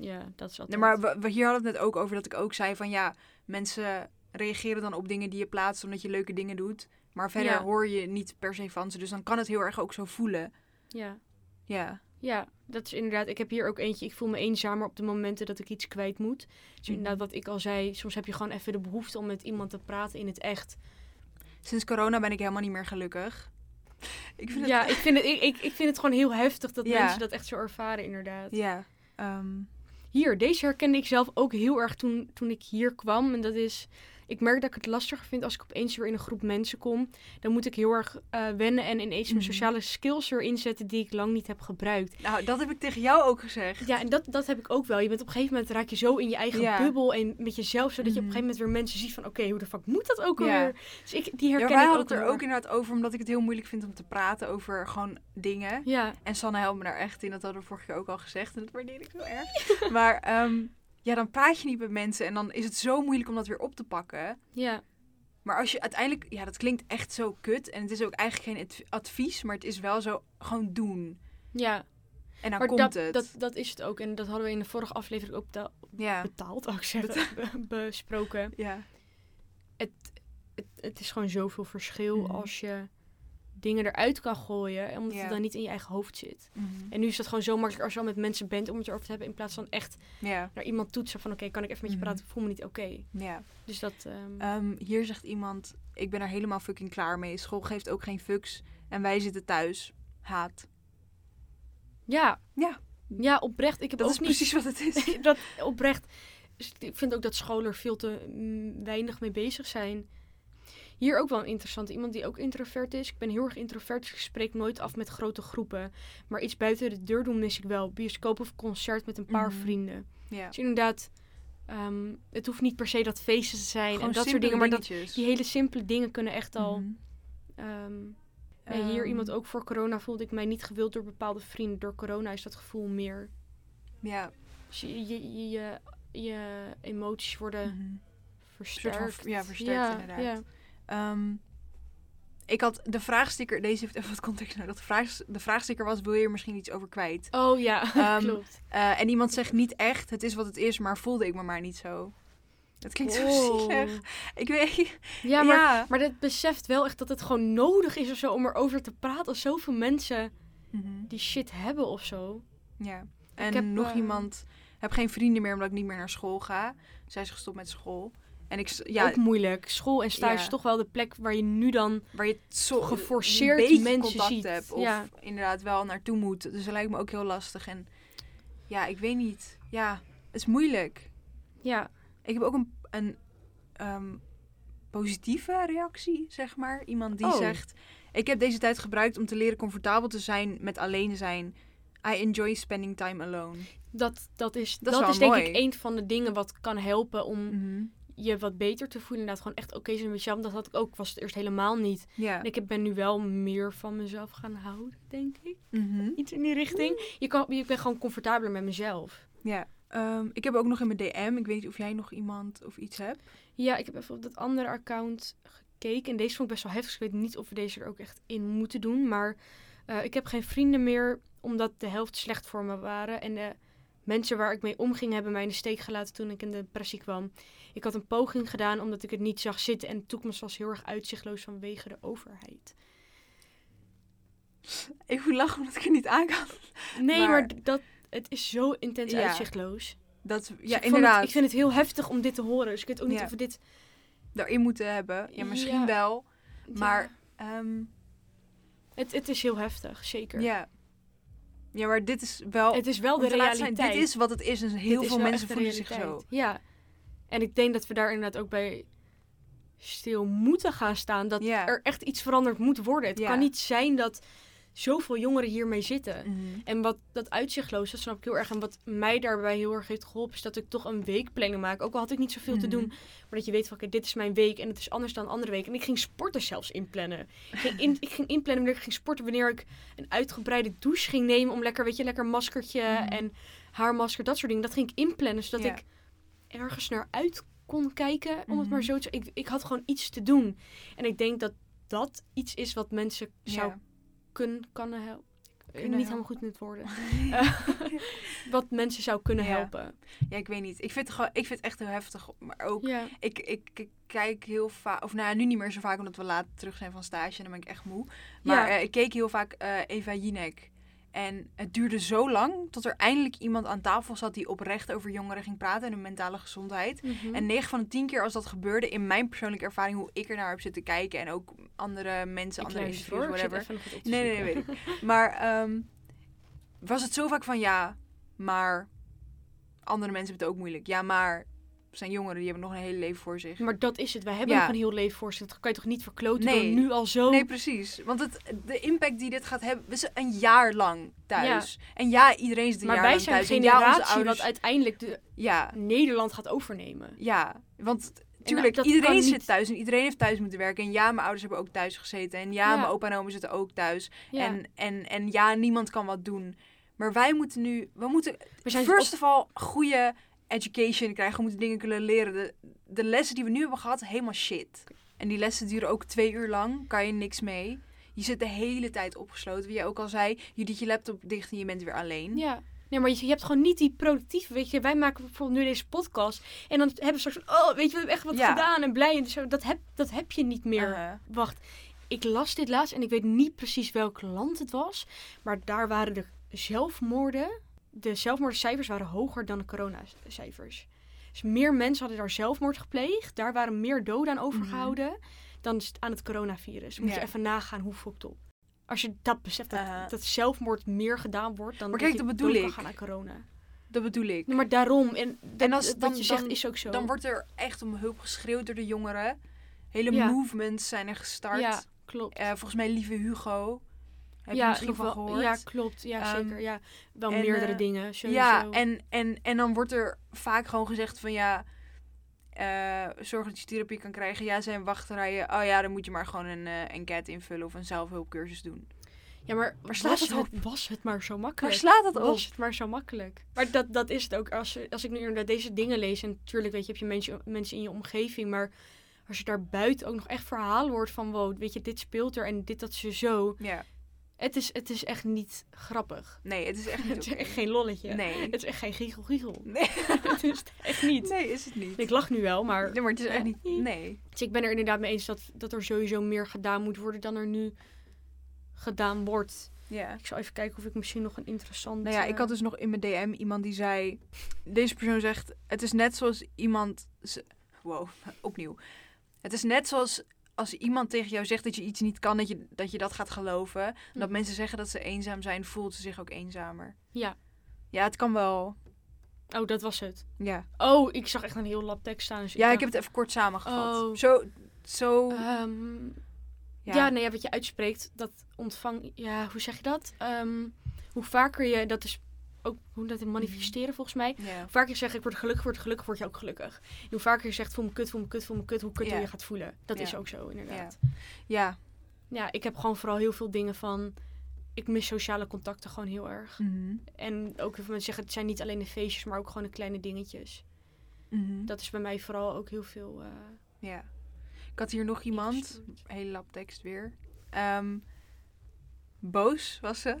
Ja, dat is altijd. Nee, maar we, we- hier hadden het net ook over dat ik ook zei van ja, mensen reageren dan op dingen die je plaatst omdat je leuke dingen doet. Maar verder Ja. hoor je niet per se van ze. Dus dan kan het heel erg ook zo voelen. Ja. Ja. Ja, dat is inderdaad. Ik heb hier ook eentje. Ik voel me eenzamer op de momenten dat ik iets kwijt moet. Dus Mhm. inderdaad, wat ik al zei, soms heb je gewoon even de behoefte om met iemand te praten in het echt. Sinds corona ben ik helemaal niet meer gelukkig. Ik vind het... Ja, ik vind het, ik, ik, ik vind het gewoon heel heftig dat Ja. mensen dat echt zo ervaren, inderdaad. Ja. ehm, Hier, deze herkende ik zelf ook heel erg toen, toen ik hier kwam. En dat is, ik merk dat ik het lastiger vind als ik opeens weer in een groep mensen kom. Dan moet ik heel erg eh, wennen en ineens mijn Mhm. sociale skills erin zetten die ik lang niet heb gebruikt. Nou, dat heb ik tegen jou ook gezegd. Ja, en dat, dat heb ik ook wel. Je bent op een gegeven moment raak je zo in je eigen Ja. bubbel en met jezelf, zodat je op Mhm. een gegeven moment weer mensen ziet van, oké, hoe de fuck moet dat ook Ja. alweer? Dus ik, die Ja, herken wij ik ook het er ook inderdaad over, omdat ik het heel moeilijk vind om te praten over gewoon dingen. Ja, En Sanne helpt me daar echt in, dat hadden we vorige keer ook al gezegd. En dat waardeer ik zo erg. maar ehm, ja, dan praat je niet met mensen en dan is het zo moeilijk om dat weer op te pakken. ja, Maar als je uiteindelijk, ja, dat klinkt echt zo kut. En het is ook eigenlijk geen adv- advies, maar het is wel zo gewoon doen. ja. En dan maar komt dat, het. Dat, dat is het ook. En dat hadden we in de vorige aflevering ook beta- ja. betaald, ik zeggen, be- besproken. Ja. Het, het, het is gewoon zoveel verschil Mhm. als je dingen eruit kan gooien, omdat het dan niet in je eigen hoofd zit. Mhm. En nu is dat gewoon zo makkelijk als je al met mensen bent om het erover te hebben, in plaats van echt naar iemand toetsen van oké, kan ik even met je Mhm. praten, ik voel me niet oké. Ja. Dus dat, ehm, Ehm, hier zegt iemand, ik ben er helemaal fucking klaar mee. School geeft ook geen fucks. En wij zitten thuis. Haat. ja. Ja. Ja, oprecht. Ik heb Dat ook is niet... precies wat het is. dat oprecht. Dus ik vind ook dat scholen veel te mm, weinig mee bezig zijn. Hier ook wel een interessant. Iemand die ook introvert is. Ik ben heel erg introvert, dus ik spreek nooit af met grote groepen. Maar iets buiten de deur doen mis ik wel. Bioscoop of concert met een paar Mhm. vrienden. Ja. Dus inderdaad, ehm, het hoeft niet per se dat feesten te zijn Gewoon en dat soort dingen. Maar dat, die hele simpele dingen kunnen echt al... Mhm. ehm, hier Ehm, iemand ook voor corona voelde ik mij niet gewild door bepaalde vrienden. Door corona is dat gevoel meer. Ja. Dus je, je, je, emoties worden Mhm. versterkt. Ja, versterkt inderdaad. Ja. Ehm, ik had de vraagsticker, deze heeft even wat context nodig. De, vraag, de vraagsticker was, wil je er misschien iets over kwijt? Oh ja, Ehm, klopt. Eh, en iemand zegt niet echt, het is wat het is, maar voelde ik me maar niet zo. Dat klinkt zo zielig. Ik weet Ja, maar, ja. maar dat beseft wel echt dat het gewoon nodig is of zo om erover te praten. Als zoveel mensen Mhm. die shit hebben of zo. Ja. En heb, nog eh, iemand, heb geen vrienden meer omdat ik niet meer naar school ga. Zij is gestopt met school. En ik, ja, Ook moeilijk. School en stage Ja. is toch wel de plek waar je nu dan... waar je zo geforceerd mensen ziet. hebt of Ja. inderdaad wel naartoe moet. Dus dat lijkt me ook heel lastig. En ja, ik weet niet. Ja, het is moeilijk. Ja, Ik heb ook een, een ehm, positieve reactie, zeg maar. Iemand die Oh. zegt: Ik heb deze tijd gebruikt om te leren comfortabel te zijn met alleen zijn. I enjoy spending time alone. dat, dat is, Dat dat is denk mooi. ik een van de dingen wat kan helpen om Mhm. Je wat beter te voelen. Inderdaad, gewoon echt oké zijn met jezelf. Dat had ik ook, was het eerst helemaal niet. Ja. En ik heb- ben nu wel meer van mezelf gaan houden, denk ik. Mhm. Iets in die richting. Je, kan, je bent gewoon comfortabeler met mezelf. ja. Ehm, ik heb ook nog in mijn DM. Ik weet niet of jij nog iemand of iets hebt. Ja, ik heb even op dat andere account gekeken. En deze vond ik best wel heftig. dus Ik weet niet of we deze er ook echt in moeten doen. Maar eh, ik heb geen vrienden meer, omdat de helft slecht voor me waren. En de mensen waar ik mee omging, hebben mij in de steek gelaten toen ik in de depressie kwam. Ik had een poging gedaan omdat ik het niet zag zitten. En de toekomst was heel erg uitzichtloos vanwege de overheid. Ik moet lachen omdat ik er niet aan kan. Nee, Maar- dat, het is zo intens Ja. uitzichtloos. Dat, Dus ja, ik, inderdaad. Het, ik vind het heel heftig om dit te horen. Dus ik weet ook niet Ja. of we dit... Daarin moeten hebben. Ja, misschien Ja. wel. Maar, ehm, het, het is heel heftig, zeker. ja. Ja, maar dit is wel... Het is wel de te laten zijn, realiteit. dit is wat het is. En heel veel mensen voelen zich zo. realiteit. Ja. En ik denk dat we daar inderdaad ook bij stil moeten gaan staan. Dat Ja. er echt iets veranderd moet worden. Het Ja. kan niet zijn dat zoveel jongeren hiermee zitten. Mhm. En wat dat uitzichtloos, dat snap ik heel erg. En wat mij daarbij heel erg heeft geholpen, is dat ik toch een weekplanning maak. Ook al had ik niet zoveel te Mhm. doen. Maar dat je weet van, oké, dit is mijn week en het is anders dan andere week. En ik ging sporten zelfs inplannen. Ik ging, in, ik ging inplannen wanneer ik ging sporten, wanneer ik een uitgebreide douche ging nemen. Om lekker, weet je, lekker maskertje Mhm. en haarmasker, dat soort dingen. Dat ging ik inplannen, zodat ik ergens naar uit kon kijken. Om het maar zo te ik, ik had gewoon iets te doen. En ik denk dat dat iets is wat mensen zou. Kunnen, kan helpen. Kunnen niet helpen. helemaal goed met woorden. Wat mensen zou kunnen Ja. helpen. ja, ik weet niet. Ik vind, het gewoon, ik vind het echt heel heftig. Maar ook, Ja. ik, ik, ik kijk heel vaak... Of nou ja, nu niet meer zo vaak, omdat we laat terug zijn van stage. En dan ben ik echt moe. Maar eh, ik keek heel vaak eh, Eva Jinek. En het duurde zo lang tot er eindelijk iemand aan tafel zat die oprecht over jongeren ging praten en hun mentale gezondheid. Mhm. En 9 van de 10 keer als dat gebeurde, in mijn persoonlijke ervaring, hoe ik er naar heb zitten kijken en ook andere mensen, ik andere interviews, whatever. Nee, nee, nee, weet ik. Maar ehm, was het zo vaak van ja, maar andere mensen hebben het ook moeilijk. Ja, maar zijn jongeren, die hebben nog een hele leven voor zich. Maar dat is het. Wij hebben Ja. nog een heel leven voor zich. Dat kan je toch niet verkloten Nee. door nu al zo... Nee, precies. Want het, de impact die dit gaat hebben, we zijn een jaar lang thuis. En ja, iedereen zit een maar jaar wij lang zijn thuis. En ja, onze generatie wat uiteindelijk de Ja, Nederland gaat overnemen. ja. Want tuurlijk, dat iedereen zit niet. thuis en iedereen heeft thuis moeten werken. En ja, mijn ouders hebben ook thuis gezeten. En ja, Ja. mijn opa en oma zitten ook thuis. Ja. En, en, en ja, niemand kan wat doen. Maar wij moeten nu, we moeten we zijn first of all goede education krijgen. We moeten dingen kunnen leren. De, de lessen die we nu hebben gehad, helemaal shit. En die lessen duren ook twee uur lang. Kan je niks mee. Je zit de hele tijd opgesloten. Wie jij ook al zei, je doet je laptop dicht en je bent weer alleen. Ja. Nee, maar je, je hebt gewoon niet die productieve, weet je. Wij maken bijvoorbeeld nu deze podcast. En dan hebben we straks van, oh, weet je, we hebben echt wat Ja. gedaan en blij. En zo. Dat, heb, dat heb je niet meer. Uh-huh. Wacht, ik las dit laatst en ik weet niet precies welk land het was. Maar daar waren de zelfmoorden, de zelfmoordcijfers waren hoger dan de coronacijfers. Dus meer mensen hadden daar zelfmoord gepleegd. Daar waren meer doden aan overgehouden dan s- aan het coronavirus. Moet Ja. je even nagaan hoe fucked op. Als je dat beseft, dat, dat zelfmoord meer gedaan wordt dan Maar dat kijk, je dat bedoel ik. gaan aan corona. Dat bedoel ik. Maar daarom. En, dat, En als- wat dan- je zegt dan- is ook zo. Dan wordt er echt om hulp geschreeuwd door de jongeren. Hele Ja. movements zijn er gestart. Ja, klopt. Eh, volgens mij Lieve Hugo. Heb je ja, misschien ik van wel- gehoord? Ja, klopt. Ja, Ehm, zeker. Ja, wel en, meerdere eh, dingen. Sowieso. Ja, en, en, en dan wordt er vaak gewoon gezegd van ja, eh, zorg dat je therapie kan krijgen. Ja, zijn wachtrijen. Oh ja, dan moet je maar gewoon een eh enquête invullen of een zelfhulpcursus doen. Ja, maar Waar slaat was het het, was het maar zo Waar makkelijk? slaat dat op? was het maar zo makkelijk? Maar dat, dat is het ook. Als, als ik nu inderdaad deze dingen lees, en natuurlijk weet je, heb je mensen, mensen in je omgeving, maar als je daar buiten ook nog echt verhalen hoort van, wow, weet je, dit speelt er en dit, dat, ze zo. Ja, Het is, het is echt niet grappig. nee, het is echt niet Het is echt geen lolletje. Nee. Het is echt geen giegel-giegel. Nee. het is echt niet. nee, is het niet. Ik lach nu wel, maar... Nee, maar het is echt niet. Nee. Nee. Dus ik ben er inderdaad mee eens dat, dat er sowieso meer gedaan moet worden dan er nu gedaan wordt. Ja. Ik zal even kijken of ik misschien nog een interessant... Nou ja, ik had eh, dus nog in mijn DM iemand die zei... Deze persoon zegt, het is net zoals iemand... Wow, opnieuw. Het is net zoals als iemand tegen jou zegt dat je iets niet kan, dat je dat, je dat gaat geloven. En dat Hm. mensen zeggen dat ze eenzaam zijn, voelt ze zich ook eenzamer. Ja. Ja, het kan wel. Oh, dat was het. Ja, Oh, ik zag echt een heel lab tekst staan. Dus ja ik dacht, heb het even kort samengevat. Oh. Zo, zo... ehm, ja. ja. nee, wat je uitspreekt, dat ontvang... Ja, hoe zeg je dat? Ehm, hoe vaker je... Dat is ook hoe dat in manifesteren volgens mij. Ja. Hoe vaker je zegt, ik word gelukkig, word gelukkig, word je ook gelukkig. En hoe vaker je zegt, voel me kut, voel me kut, voel me kut, hoe kutter Ja. je gaat voelen. Dat is ook zo, inderdaad. Ja. Ja, ik heb gewoon vooral heel veel dingen van... Ik mis sociale contacten gewoon heel erg. Mhm. En ook heel veel mensen zeggen, het zijn niet alleen de feestjes, maar ook gewoon de kleine dingetjes. Mhm. Dat is bij mij vooral ook heel veel... eh, Ja. Ik had hier nog iemand, hele lap tekst weer. Ehm, boos was ze.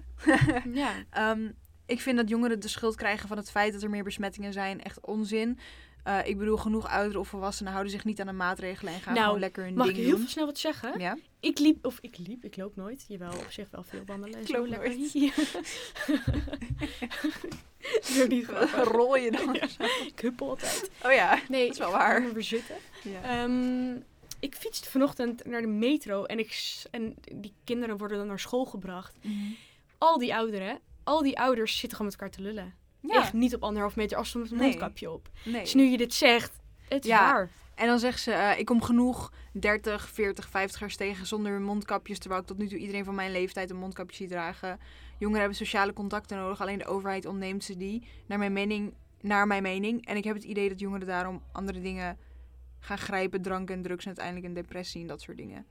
ja, Ehm, ik vind dat jongeren de schuld krijgen van het feit dat er meer besmettingen zijn. Echt onzin. Eh, ik bedoel, genoeg ouderen of volwassenen houden zich niet aan de maatregelen en gaan Nou, gewoon lekker hun mag ik heel doen. snel wat zeggen? Ja? Ik liep, of ik liep, ik loop nooit. Jawel, op zich wel veel wandelen en Ik zo. loop lekker. Zo niet. Rol je dan? Ja, ik huppel altijd. Oh ja, Nee, dat is wel waar. we weer zitten. Ja. Ehm, ik fietste vanochtend naar de metro en, ik, en die kinderen worden dan naar school gebracht. Mhm. Al die ouderen, al die ouders zitten gewoon met elkaar te lullen. Ja, Echt niet op anderhalf meter afstand met een Nee. mondkapje op. nee. Dus nu je dit zegt, het is Ja. waar. En dan zegt ze, eh, ik kom genoeg 30, 40, 50ers tegen zonder mondkapjes. Terwijl ik tot nu toe iedereen van mijn leeftijd een mondkapje zie dragen. Jongeren hebben sociale contacten nodig. Alleen de overheid ontneemt ze die. Naar mijn mening. Naar mijn mening. En ik heb het idee dat jongeren daarom andere dingen gaan grijpen. Drank en drugs en uiteindelijk een depressie en dat soort dingen.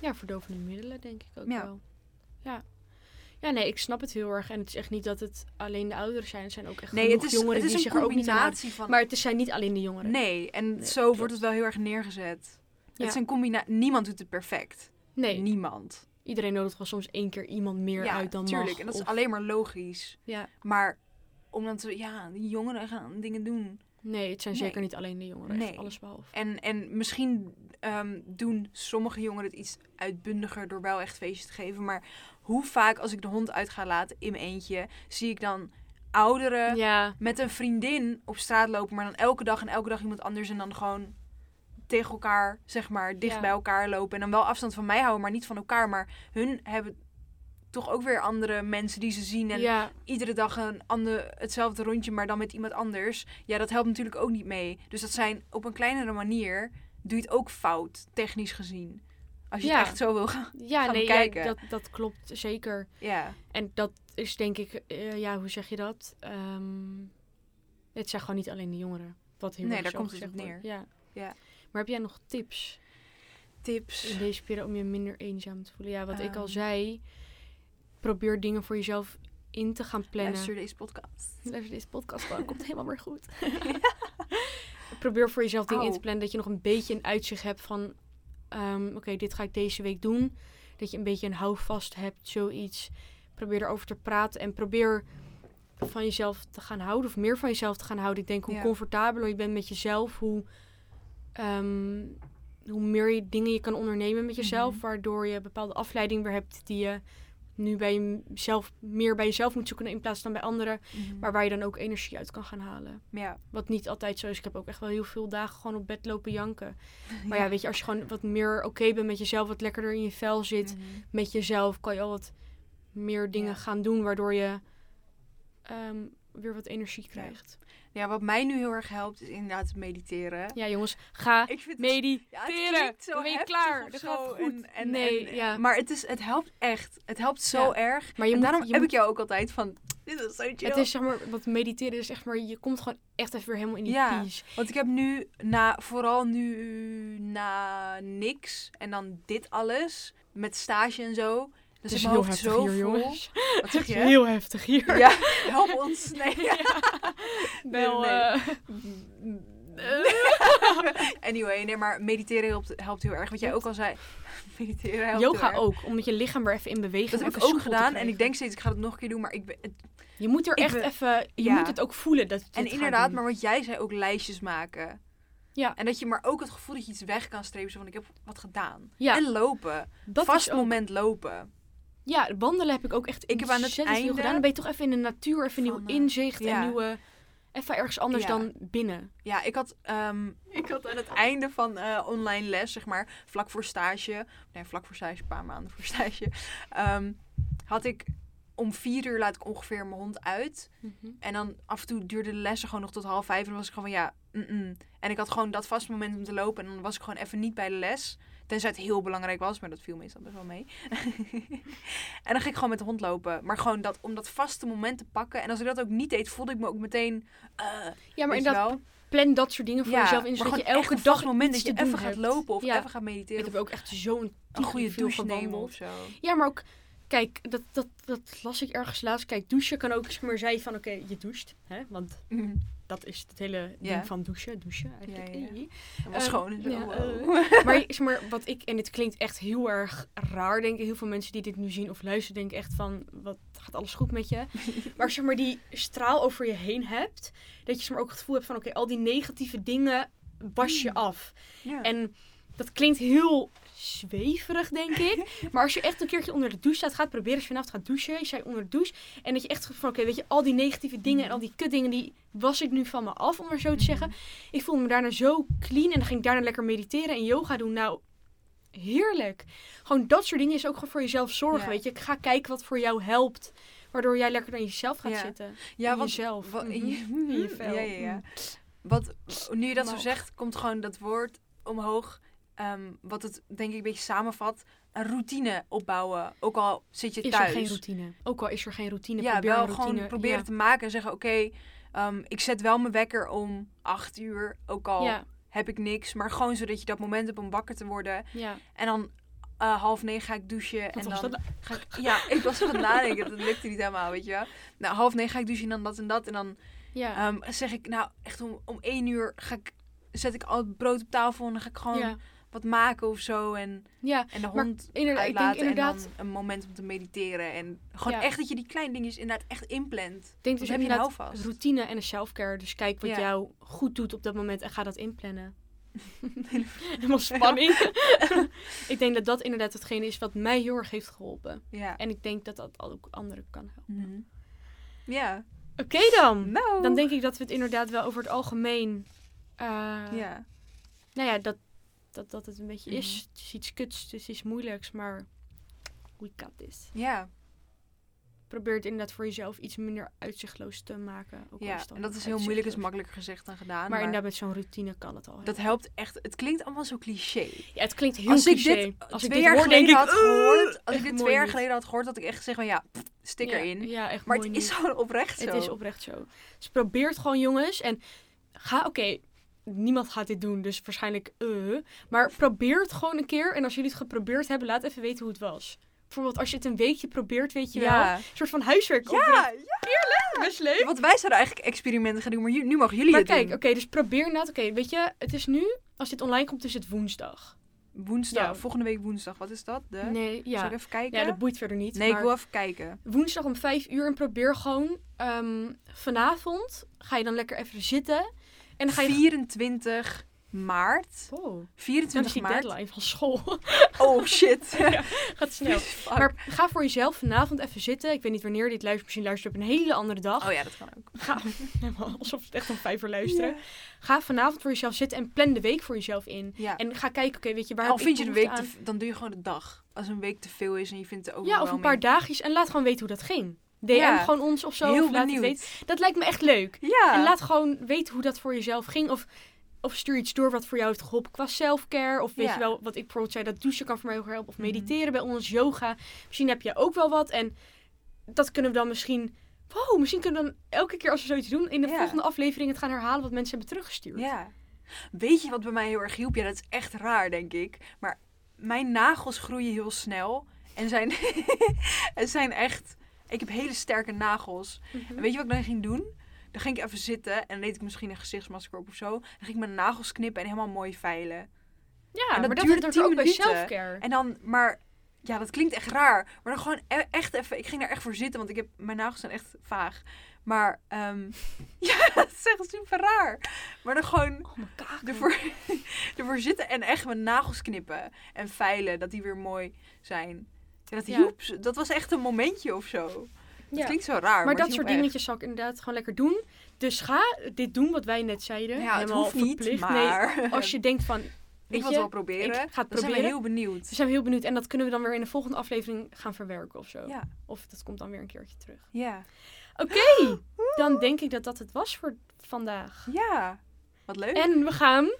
Ja, verdovende middelen denk ik ook Ja. wel. Ja. Ja, nee, ik snap het heel erg. En het is echt niet dat het alleen de ouderen zijn. Het zijn ook echt Nee, het is, jongeren het is die een zich er ook niet aan combinatie van... Maar het zijn niet alleen de jongeren. nee, en Nee, zo wordt het wel heel erg neergezet. Ja. Het is een combinatie... Niemand doet het perfect. Nee, Niemand. iedereen nodigt wel soms één keer iemand meer ja, uit dan tuurlijk. mag. En dat is alleen maar logisch. ja. Maar omdat. Ja, die jongeren gaan dingen doen. Nee, het zijn Nee. zeker niet alleen de jongeren. Nee. alles behalve. En, en misschien ehm, doen sommige jongeren het iets uitbundiger door wel echt feestjes te geven. Maar hoe vaak als ik de hond uit ga laten in mijn eentje, zie ik dan ouderen Ja, met een vriendin op straat lopen, maar dan elke dag en elke dag iemand anders en dan gewoon tegen elkaar, zeg maar, dicht Ja. bij elkaar lopen. En dan wel afstand van mij houden, maar niet van elkaar. Maar hun hebben toch ook weer andere mensen die ze zien. En ja, iedere dag een ander, hetzelfde rondje, maar dan met iemand anders. Ja, dat helpt natuurlijk ook niet mee. Dus dat zijn op een kleinere manier, doe je het ook fout, technisch gezien. Als je Ja. het echt zo wil gaan. ja gaan nee, ja, bekijken. dat, dat klopt zeker. Ja, En dat is denk ik, eh, ja, hoe zeg je dat? Ehm, het zijn gewoon niet alleen de jongeren. Wat heel Nee, daar komt het op wordt. neer. Ja. Ja. Maar heb jij nog tips tips. in deze periode om je minder eenzaam te voelen? Ja, wat ik al Ehm. zei, probeer dingen voor jezelf in te gaan plannen. Luister deze podcast. Luister deze podcast komt helemaal weer goed. Probeer voor jezelf dingen in te Au. plannen dat je nog een beetje een uitzicht hebt van, ehm, oké, dit ga ik deze week doen. Dat je een beetje een houvast hebt, zoiets. Probeer erover te praten en probeer van jezelf te gaan houden of meer van jezelf te gaan houden. Ik denk hoe Ja. comfortabeler je bent met jezelf, hoe, ehm, hoe meer je dingen je kan ondernemen met jezelf, Mhm. waardoor je bepaalde afleiding weer hebt die je nu bij jezelf meer bij jezelf moet zoeken in plaats van bij anderen. Mhm. Maar waar je dan ook energie uit kan gaan halen. ja. Wat niet altijd zo is. Ik heb ook echt wel heel veel dagen gewoon op bed lopen janken. Maar ja, weet je, als je gewoon wat meer oké bent met jezelf, wat lekkerder in je vel zit Mhm. met jezelf, kan je al wat meer dingen Ja. gaan doen, waardoor je ehm, weer wat energie krijgt. Ja, wat mij nu heel erg helpt is inderdaad het mediteren. Ja, jongens, ga Ik vind het mediteren. Ja, zo dan ben je klaar. Dat gaat goed. En, en, nee, en- ja. Maar het, is, het helpt echt. Het helpt zo Ja. erg. Maar je en moet, daarom je heb moet- ik jou ook altijd van, dit is zo chill. het is zeg maar, wat mediteren is echt maar, je komt gewoon echt even weer helemaal in die Ja. peace. Want ik heb nu, na, vooral nu na niks en dan dit alles, met stage en zo. Het zit is heel heftig zo hier, jongens. Wat zeg je? Heel heftig hier. Ja, help ons. Nee. Wel, nee. eh, anyway, nee, maar mediteren helpt, helpt heel erg. Wat jij ook al zei. mediteren helpt Yoga ook, omdat je lichaam weer even in beweging Dat heb ik ook gedaan en ik denk steeds, ik ga het nog een keer doen, maar ik ben, het- Je moet er echt ben- even... Je ja. moet het ook voelen dat En inderdaad, maar wat jij zei, ook lijstjes maken. Ja. En dat je maar ook het gevoel dat je iets weg kan strepen. Zo van, ik heb wat gedaan. Ja, En lopen. dat Vast moment lopen. Ja, wandelen heb ik ook echt Ik heb aan het ontzettend veel einde gedaan. Dan ben je toch even in de natuur, even nieuw eh, inzicht ja. en nieuwe... Even ergens anders Ja. dan binnen. Ja, ik had, ehm, ik had aan het einde van eh, online les, zeg maar, vlak voor stage. Nee, vlak voor stage, een paar maanden voor stage. ehm, had ik om vier uur laat ik ongeveer mijn hond uit. En dan af en toe duurde de lessen gewoon nog tot half vijf. En dan was ik gewoon van ja, mm-mm. En ik had gewoon dat vast moment om te lopen. En dan was ik gewoon even niet bij de les. Tenzij het heel belangrijk was, maar dat viel meestal best wel mee. en dan ging ik gewoon met de hond lopen. Maar gewoon dat, om dat vaste moment te pakken. En als ik dat ook niet deed, voelde ik me ook meteen... eh, Ja, maar inderdaad, wel? plan dat soort dingen voor Ja, jezelf in. Zodat je elke dag moment dat je even gaat lopen of Ja. even gaat mediteren. Ik heb ook echt zo'n goede douche nemen gewandeld. of zo. Ja, maar ook, kijk, dat, dat, dat las ik ergens laatst. Kijk, douchen kan ook, zeg maar, zei van, oké, je doucht. Hè? Want Mhm. dat is het hele Ja. ding van douchen, douchen eigenlijk. Ja, schoon maar zeg maar, wat ik, en dit klinkt echt heel erg raar, denk ik. Heel veel mensen die dit nu zien of luisteren, denken echt van, wat gaat alles goed met je? maar zeg maar, die straal over je heen hebt, dat je zeg maar ook het gevoel hebt van, oké, al die negatieve dingen was je Mm. af. En dat klinkt heel zweverig, denk ik. maar als je echt een keertje onder de douche staat, gaat proberen als je vanavond gaat douchen. Je zei onder de douche. En dat je echt van, oké, weet je, al die negatieve dingen en al die kutdingen, die was ik nu van me af, om maar zo te zeggen. Ik voelde me daarna zo clean en dan ging ik daarna lekker mediteren en yoga doen. Nou, heerlijk. Gewoon dat soort dingen is ook gewoon voor jezelf zorgen, Ja. weet je. Ga kijken wat voor jou helpt. Waardoor jij lekker naar jezelf gaat Ja. zitten. ja, in wat, jezelf. wat- Mhm. in je, In je vel. Ja, ja, ja. Wat, nu je dat zo zegt, komt gewoon dat woord omhoog. Ehm, wat het denk ik een beetje samenvat. Een routine opbouwen. Ook al zit je Is thuis. er geen routine. Ook al is er geen routine, Ja, probeer wel een routine. gewoon proberen ja. te maken en zeggen: Oké, ehm, ik zet wel mijn wekker om acht uur. Ook al Ja, heb ik niks. Maar gewoon zodat je dat moment hebt om wakker te worden. ja. En dan eh, half negen ga ik douchen. Wat en was dan dat? ga ik, ja, ik was aan het nadenken. Dat lukte niet helemaal, weet je wel. Nou, half negen ga ik douchen en dan dat en dat. En dan Ja. ehm, zeg ik, nou, echt om, om één uur ga ik, zet ik al het brood op tafel. En dan ga ik gewoon ja. Wat maken of zo. En, ja, en de hond inderdaad, ik denk uitlaten. inderdaad, En dan een moment om te mediteren. En gewoon Ja. echt dat je die kleine dingetjes inderdaad echt inplant. ik denk dus heb je houvast. routine en een selfcare. Dus kijk wat Ja. jou goed doet op dat moment en ga dat inplannen. Helemaal spanning. ik denk dat dat inderdaad hetgene is wat mij heel erg heeft geholpen. Ja. En ik denk dat dat ook anderen kan helpen. Mhm. Ja. Oké dan. Nou. Dan denk ik dat we het inderdaad wel over het algemeen... eh, Ja. Nou ja, dat, dat, dat het een beetje Mhm. is. Het is iets kuts, het is iets moeilijks, maar we got this. Ja. probeer het inderdaad voor jezelf iets minder uitzichtloos te maken. Ook Ja, en dat is heel moeilijk, is makkelijker gezegd dan gedaan. Maar, Maar, inderdaad, met zo'n routine kan het al. dat helpt echt. Het klinkt allemaal zo cliché. ja, het klinkt heel als ik dit als ik twee dit jaar hoor, geleden ik, had gehoord, "Ugh, als ik dit twee jaar niet." geleden had gehoord, had ik echt gezegd van ja, pff, stik Ja, erin. Ja, echt Maar het is gewoon oprecht zo. Het is oprecht zo. Dus probeer het gewoon, jongens. En ga, oké, niemand gaat dit doen, dus waarschijnlijk, eh. maar probeer het gewoon een keer. En als jullie het geprobeerd hebben, laat even weten hoe het was. Bijvoorbeeld als je het een weekje probeert, weet je wel. Een soort van huiswerk Ja, ja. Best leuk. Want wij zouden eigenlijk experimenten gaan doen, maar nu mogen jullie Maar het kijk, doen. oké, dus probeer inderdaad. Oké, weet je, het is nu, als dit online komt, is het woensdag. Woensdag, Ja. volgende week woensdag. Wat is dat? De... Nee, Zal ja. ik even kijken? Ja, dat boeit verder niet. nee, ik maar wil even kijken. woensdag om vijf uur en probeer gewoon ehm, vanavond ga je dan lekker even zitten. En dan ga je... 24 maart. Oh, dan is 24 die maart. deadline van school. Oh shit. Gaat snel. Fuck. Maar ga voor jezelf vanavond even zitten. Ik weet niet wanneer dit luistert. Misschien luister je op een hele andere dag. Oh ja, dat kan ook. Ga, helemaal alsof het echt om vijf uur luisteren. Ja. Ga vanavond voor jezelf zitten en plan de week voor jezelf in. Ja. En ga kijken, oké, weet je, waar Al vind je de week te, dan doe je gewoon de dag. Als een week te veel is en je vindt het ook Ja, of een paar dagjes. En laat gewoon weten hoe dat ging. DM Ja. gewoon ons of zo. Heel of laat het weten. Dat lijkt me echt leuk. Ja. En laat gewoon weten hoe dat voor jezelf ging. Of, of stuur iets door wat voor jou heeft geholpen qua selfcare. Of weet Ja. je wel, wat ik bijvoorbeeld zei, dat douchen kan voor mij heel helpen. Of Mhm. mediteren bij ons, yoga. Misschien heb je ook wel wat. En dat kunnen we dan misschien... Wow, misschien kunnen we dan elke keer als we zoiets doen... in de volgende aflevering het gaan herhalen wat mensen hebben teruggestuurd. Ja. Weet je wat bij mij heel erg hielp? Ja, dat is echt raar, denk ik. Maar mijn nagels groeien heel snel. En zijn, en zijn echt... Ik heb hele sterke nagels. Mhm. En weet je wat ik dan ging doen? Dan ging ik even zitten en dan deed ik misschien een gezichtsmasker op of zo. Dan ging ik mijn nagels knippen en helemaal mooi veilen. Ja, En dat maar dat duurde 10 ook bij minuten. selfcare. En dan, maar ja, dat klinkt echt raar. Maar dan gewoon e- echt even, ik ging daar echt voor zitten, want ik heb, mijn nagels zijn echt vaag. Maar ehm, ja, dat is echt super raar. Maar dan gewoon Oh, ervoor, ervoor zitten en echt mijn nagels knippen en veilen, dat die weer mooi zijn. Ja, dat Ja. Dat was echt een momentje of zo. Dat Ja. klinkt zo raar, Maar dat soort echt. dingetjes zal ik inderdaad gewoon lekker doen. Dus ga dit doen wat wij net zeiden. Ja, het hoeft niet, maar Nee, als je denkt van... ik wil het wel proberen. ik ga het Dan zijn we proberen. heel benieuwd. We zijn heel benieuwd. En dat kunnen we dan weer in de volgende aflevering gaan verwerken of zo. Ja, Of dat komt dan weer een keertje terug. ja, Oké, dan denk ik dat dat het was voor vandaag. ja. Wat leuk. En we gaan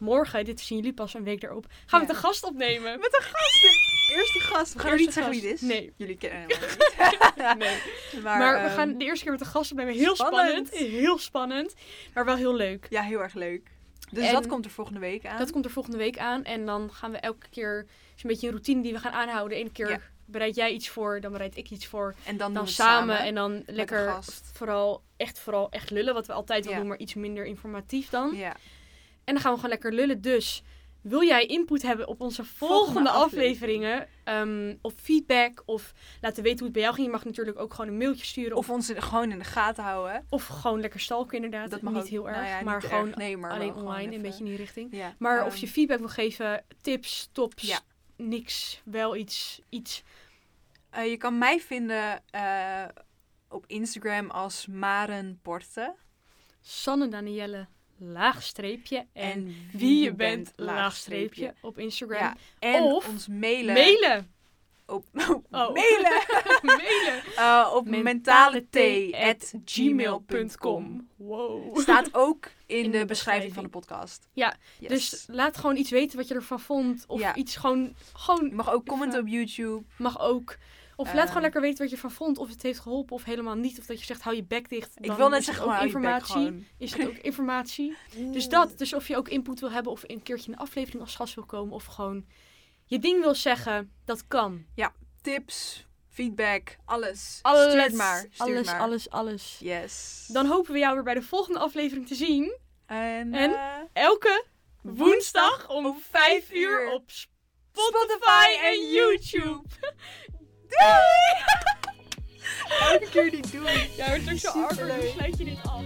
morgen, dit zien jullie pas een week erop, gaan we Ja. de gast opnemen. Met een gast. De eerste gast. We gaan niet zeggen wie het is. Nee. Jullie kennen hem Nee. Maar, maar we ehm, gaan de eerste keer met de gast opnemen. Heel spannend. Spannend. Heel spannend. Maar wel heel leuk. Ja, heel erg leuk. Dus En dat komt er volgende week aan. Dat komt er volgende week aan. En dan gaan we elke keer... een beetje een routine die we gaan aanhouden. Eén keer Ja. bereid jij iets voor, dan bereid ik iets voor. en dan, samen, en dan lekker vooral echt, vooral echt lullen. Wat we altijd wel doen, maar iets minder informatief dan. Ja. En dan gaan we gewoon lekker lullen. Dus wil jij input hebben op onze volgende, Volgende afleveringen? ehm, of feedback? Of laten weten hoe het bij jou ging. Je mag natuurlijk ook gewoon een mailtje sturen. Of, Of ons in- gewoon in de gaten houden. of gewoon lekker stalken inderdaad. Dat mag niet ook. heel erg. Nou ja, niet maar erg, gewoon nee, maar alleen gewoon online. Een beetje in die richting. Ja. Maar of Ehm, je feedback wil geven. Tips, tops. Ja. Niks. Wel iets. Iets. eh, je kan mij vinden eh, op Instagram als Maren Porte. Sanne Danielle. Laagstreepje. En, En wie je bent. Laagstreepje. Op Instagram. Ja. En Of ons mailen. Mailen. Op, Oh. Mailen. Mailen. Eh, op mentale.gmail.com. Wow. Staat ook in, In de, de beschrijving van de podcast. Ja, Yes. Dus laat gewoon iets weten wat je ervan vond. Of Ja. iets gewoon, gewoon je mag ook commenten op YouTube. mag ook. Of laat gewoon lekker weten wat je ervan vond. Of het heeft geholpen of helemaal niet. Of dat je zegt, hou je bek dicht. Ik wil net zeggen, gewoon ook informatie. Is het ook informatie. Dus dat. Dus of je ook input wil hebben. Of een keertje in de aflevering als gast wil komen. Of gewoon je ding wil zeggen. Dat kan. Tips, feedback, alles. Alles. Maar. Alles, maar. alles, alles. Yes. Dan hopen we jou weer bij de volgende aflevering te zien. En, En? eh, Elke woensdag om 5 uur op Spotify en YouTube. Elke keer die doe ik. Ja, het is ook zo awkward. Hoe sluit je dit af?